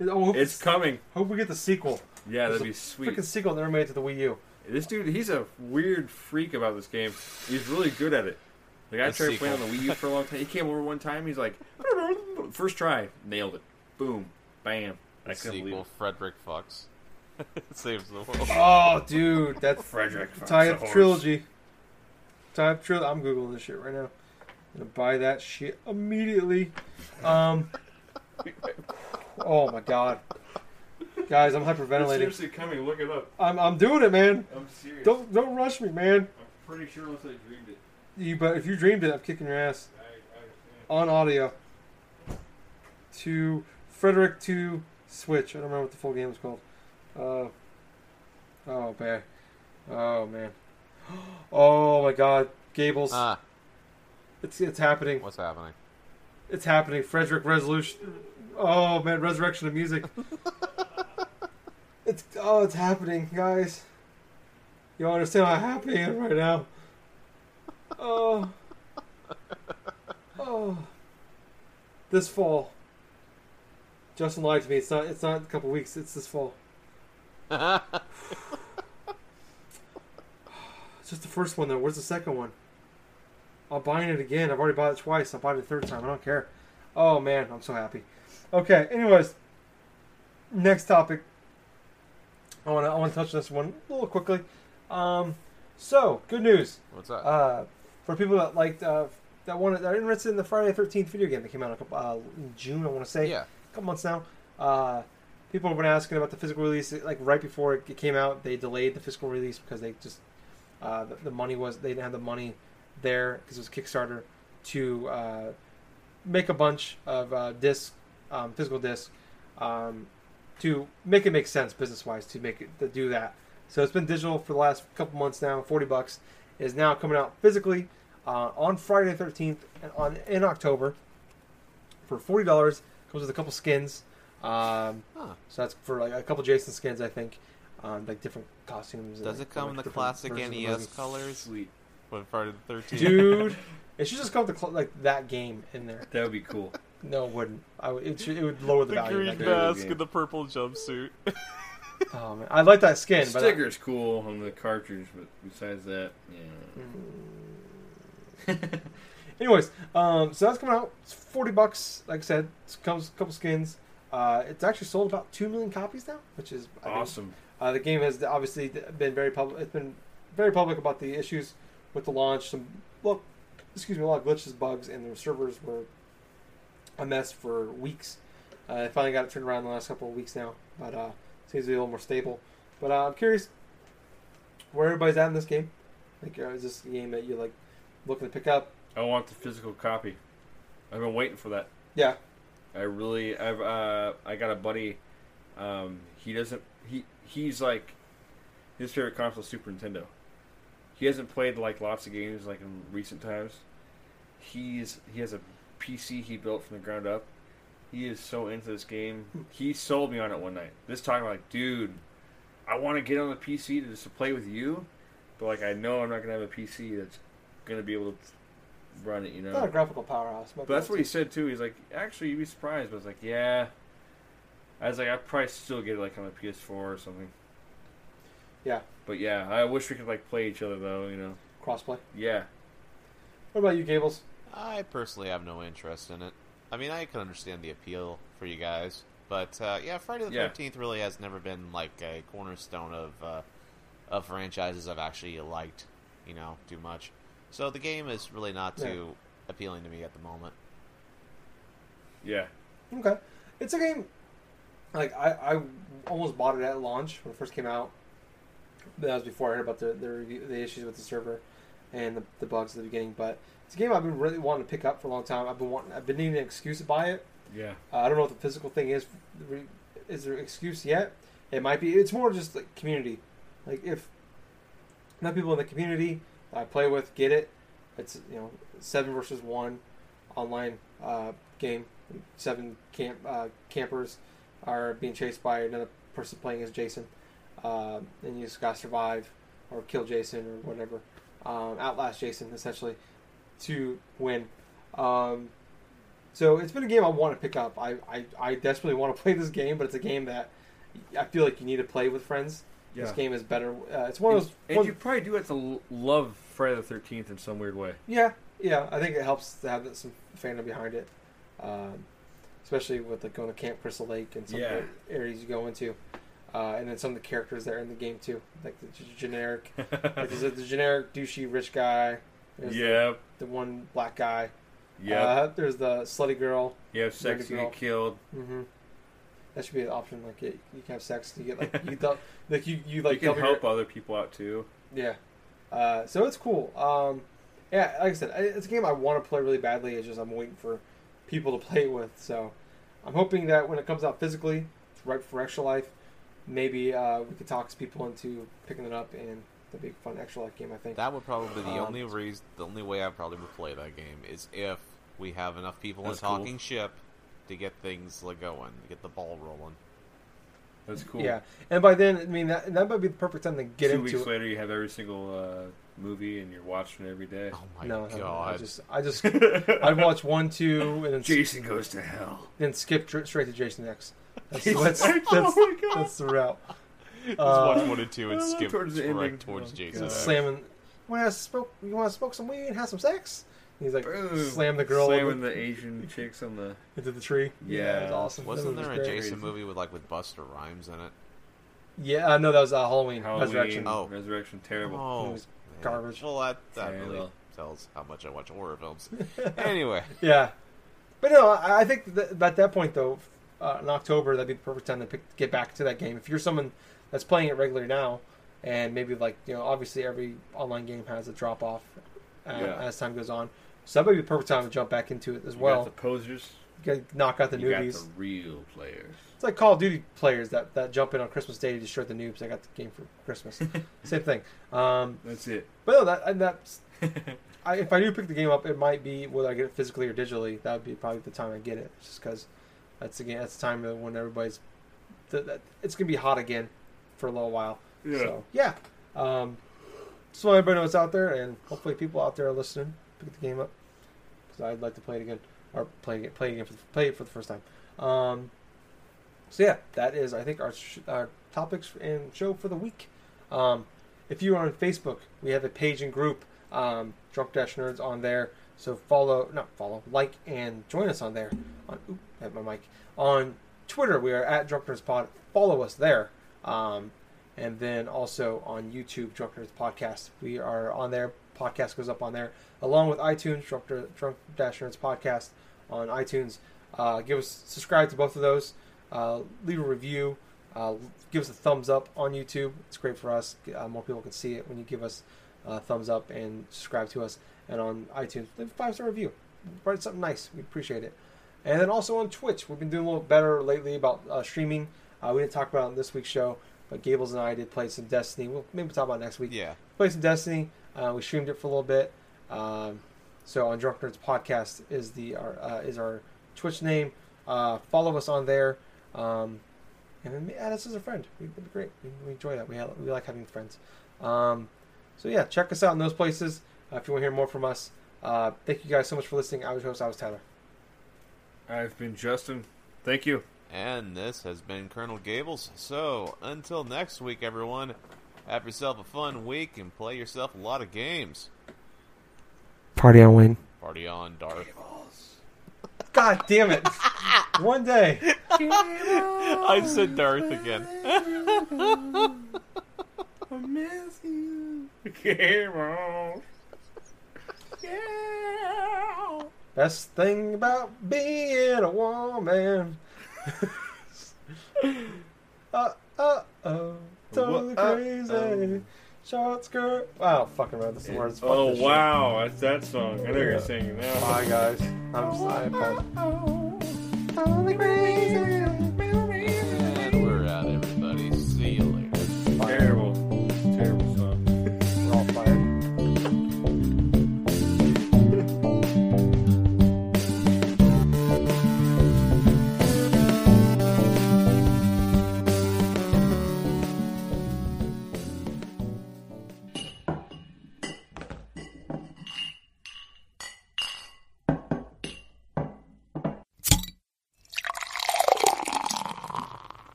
oh hope it's coming. Hope we get the sequel. Yeah, that'd be sweet. Freaking sequel never made it to the Wii U. This dude, he's a weird freak about this game. He's really good at it. Like I A tried playing on the Wii U for a long time. He came over one time. He's like, first try, nailed it. Boom, bam. I The couldn't believe sequel, it. Frederic fucks. Saves the world. Oh, dude, that's Frederic. tie fucks up trilogy. Tie up trilogy. I'm googling this shit right now. I'm gonna buy that shit immediately. Um. Oh my god, guys, I'm It's hyperventilating. seriously coming. Look it up. I'm I'm doing it, man. I'm serious. Don't don't rush me, man. I'm pretty sure unless I dreamed it. You but if you dreamed it, I'm kicking your ass I, I on audio. To Frederic to Switch. I don't remember what the full game was called. Uh. Oh man. Oh man. Oh my God, Gables. Ah, It's it's happening. what's happening? It's happening. Frederic Resolution. Oh man, Resurrection of Music. it's oh, it's happening, guys. You don't understand how happy I am right now. Oh. Oh. This fall. Justin lied to me. It's not. It's not a couple weeks. It's this fall. It's just the first one though. Where's the second one? I'm buying it again. I've already bought it twice. I'll buy it a third time. I don't care. Oh man, I'm so happy. Okay. Anyways, next topic. I want to I want to touch this one a little quickly. Um, so good news. What's that? Uh, for people that liked uh, that wanted that are interested in the Friday the 13th video game that came out a couple, uh, in June. I want to say yeah. a couple months now. Uh, people have been asking about the physical release. Like right before it came out, they delayed the physical release because they just uh, the, the money was they didn't have the money there because it was Kickstarter to uh, make a bunch of uh, discs, um, physical disc um, to make it make sense business wise to make it to do that. So it's been digital for the last couple months now. Forty bucks is now coming out physically uh, on Friday the thirteenth and on in October for forty dollars. Comes with a couple skins. Um, Huh. so that's for like a couple Jason skins, I think, um, like different costumes. Does like, it come like, in the classic versions of the NES colors? Sweet. When Friday the Thirteenth. Dude, it should just come with the cl- like that game in there. That would be cool. No, it wouldn't. I would, it, should, it would lower the, the value. green of that mask game. and the purple jumpsuit. Oh man, I like that The skin, but I- sticker's cool on the cartridge, but besides that, yeah. Anyways, um, so that's coming out. It's forty bucks. Like I said, it comes a couple skins. Uh, it's actually sold about two million copies now, which is I mean, Awesome. Uh, the game has obviously been very public. It's been very public about the issues with the launch. Some well, excuse me, a lot of glitches, bugs, and the servers were a mess for weeks. Uh, I finally got it turned around in the last couple of weeks now, but uh, seems to be a little more stable. But uh, I'm curious. where everybody's at in this game? Like, uh, is this a game that you're like looking to pick up? I want the physical copy. I've been waiting for that. Yeah. I really, I've, uh, I got a buddy. Um, he doesn't. He he's like, his favorite console is Super Nintendo. He hasn't played like lots of games like in recent times. He's he has a PC he built from the ground up. He is so into this game. He sold me on it one night. This time, I'm like, dude, I want to get on the PC to just to play with you, but like I know I'm not gonna have a PC that's gonna be able to run it. You know. Not a graphical powerhouse. But that's what he said too. He's like, actually, you'd be surprised. But I was like, yeah. I was like, I'd probably still get it like on a PS4 or something. Yeah. But yeah, I wish we could like play each other though. You know. crossplay. Yeah. What about you, Gables? I personally have no interest in it. I mean, I can understand the appeal for you guys, but uh, yeah, Friday the Yeah. Really has never been like a cornerstone of uh, of franchises I've actually liked, you know, too much. So the game is really not Yeah. too appealing to me at the moment. Yeah. Okay, it's a game. Like I, I almost bought it at launch when it first came out. That was before I heard about the the, the issues with the server and the, the bugs at the beginning. But it's a game I've been really wanting to pick up for a long time. I've been wanting, I've been needing an excuse to buy it. Yeah. Uh, I don't know what the physical thing is. Is there an excuse yet? It might be. It's more just like community. Like if not people in the community I play with get it, it's you know seven versus one online uh, game. Seven camp uh, campers are being chased by another person playing as Jason, um, and you just gotta survive or kill Jason or whatever, um, outlast Jason essentially to win. Um, so it's been a game I want to pick up. I, I, I desperately want to play this game, but it's a game that I feel like you need to play with friends. Yeah. This game is better. Uh, it's one of those. And one- you probably do have to love Friday the Thirteenth in some weird way. yeah, yeah. I think it helps to have some fandom behind it, um, especially with like going to Camp Crystal Lake and some Yeah. areas you go into, uh, and then some of the characters that are in the game too, like the g- generic. like there's a- the generic douchey rich guy. There's the- yep. The, one black guy. Yeah. Uh, there's the slutty girl. you have sex, you get killed. Mm-hmm. That should be an option. Like you, you can have sex. You get like you th- like you you like you can double your- help other people out too. Yeah. Uh, so it's cool. Um, yeah, like I said, it's a game I want to play really badly. It's just I'm waiting for people to play it with. So I'm hoping that when it comes out physically, it's right for Extra Life. Maybe uh, we could talk people into picking it up, and that'd be a fun Extra Life game. I think. That would probably be the Um, only reason, the only way I probably would play that game is if we have enough people That's in cool. talking ship to get things like going, to get the ball rolling. That's cool. Yeah, and by then, I mean that that might be the perfect time to get Two into weeks it. later, you have every single uh, movie, and you're watching it every day. Oh my no, no, no, I god! just I just I'd watch one, two, and then Jason goes to hell. then skip dr- straight to Jason X. That's that's, X, that's, oh my God. that's the route. Just Uh, watch one and two and I skip towards the ending. towards Oh, Jason. God. X. slamming. Want to smoke? You want to smoke some weed and have some sex? He's like Boom. slam the girl slamming into, the Asian chicks on the. into the tree. Yeah. it was awesome. Wasn't That there a was great. Jason Crazy. movie with like with Busta Rhymes in it? Yeah, uh, no, that was uh, Halloween, Halloween, Resurrection. Oh. Resurrection, terrible. Oh, was man. Garbage. Well, that that Yeah, really well. tells how much I watch horror films. anyway, Yeah, but no, I, I think that at that point though, uh, in October, that'd be the perfect time to pick, get back to that game. If you're someone that's playing it regularly now, and maybe like you know, obviously every online game has a drop off uh, Yeah. as time goes on, so that would be the perfect time to jump back into it as You well. got the posers. Get, knock out the you newbies. got the real players. It's like Call of Duty players that, that jump in on Christmas Day to destroy the noobs. I got the game for Christmas. Same thing. Um, That's it. but no, that and that's. I, if I do pick the game up, it might be whether I get it physically or digitally. That would be probably the time I get it, just because that's again that's the time when everybody's. Th- that, it's gonna be hot again for a little while. Yeah. So yeah. Um, so everybody knows it's out there, and hopefully people out there are listening. Pick the game up because I'd like to play it again or play it play it again for the, play it for the first time. Um, so yeah, that is I think our sh- our topics and show for the week. Um, if you are on Facebook, we have a page and group, um, Drunk Dash Nerds on there. So follow, not follow, like and join us on there. On oop, have my mic on Twitter. We are at Drunk Nerds Pod. Follow us there. Um, and then also on YouTube, Drunk Nerds Podcast. We are on there. Podcast goes up on there along with iTunes, Drunk, Drunk Dash Nerds Podcast on iTunes. Uh, give us subscribe to both of those. Uh, leave a review. Uh, give us a thumbs up on YouTube. It's great for us. Uh, more people can see it when you give us a thumbs up and subscribe to us. And on iTunes, leave a five star review. Write something nice. We appreciate it. And then also on Twitch, we've been doing a little better lately about uh, streaming. Uh, we didn't talk about it in this week's show, but Gables and I did play some Destiny. We'll maybe talk about it next week. Yeah. Play some Destiny. Uh, we streamed it for a little bit. Um, so on Drunk Nerds Podcast is the our, uh, is our Twitch name. Uh, follow us on there, um, and then add us as a friend. We'd be great. We, we enjoy that. We have, we like having friends. Um, so yeah, check us out in those places uh, if you want to hear more from us. Uh, thank you guys so much for listening. I was your host. I was Tyler. I've been Justin. Thank you. And this has been Colonel Gables. So, until next week, everyone, have yourself a fun week and play yourself a lot of games. Party on, Wayne. Party on, Darth. God damn it! One day. I said Darth again. I miss you. On. Yeah. Best thing about being a woman. uh, uh, oh. Totally Wha- uh, crazy. oh. Short skirt. Wow, fucking read the words. Fuck Oh this shit. wow, that's that song. I know you're singing now. Bye, guys. I'm just, I apologize.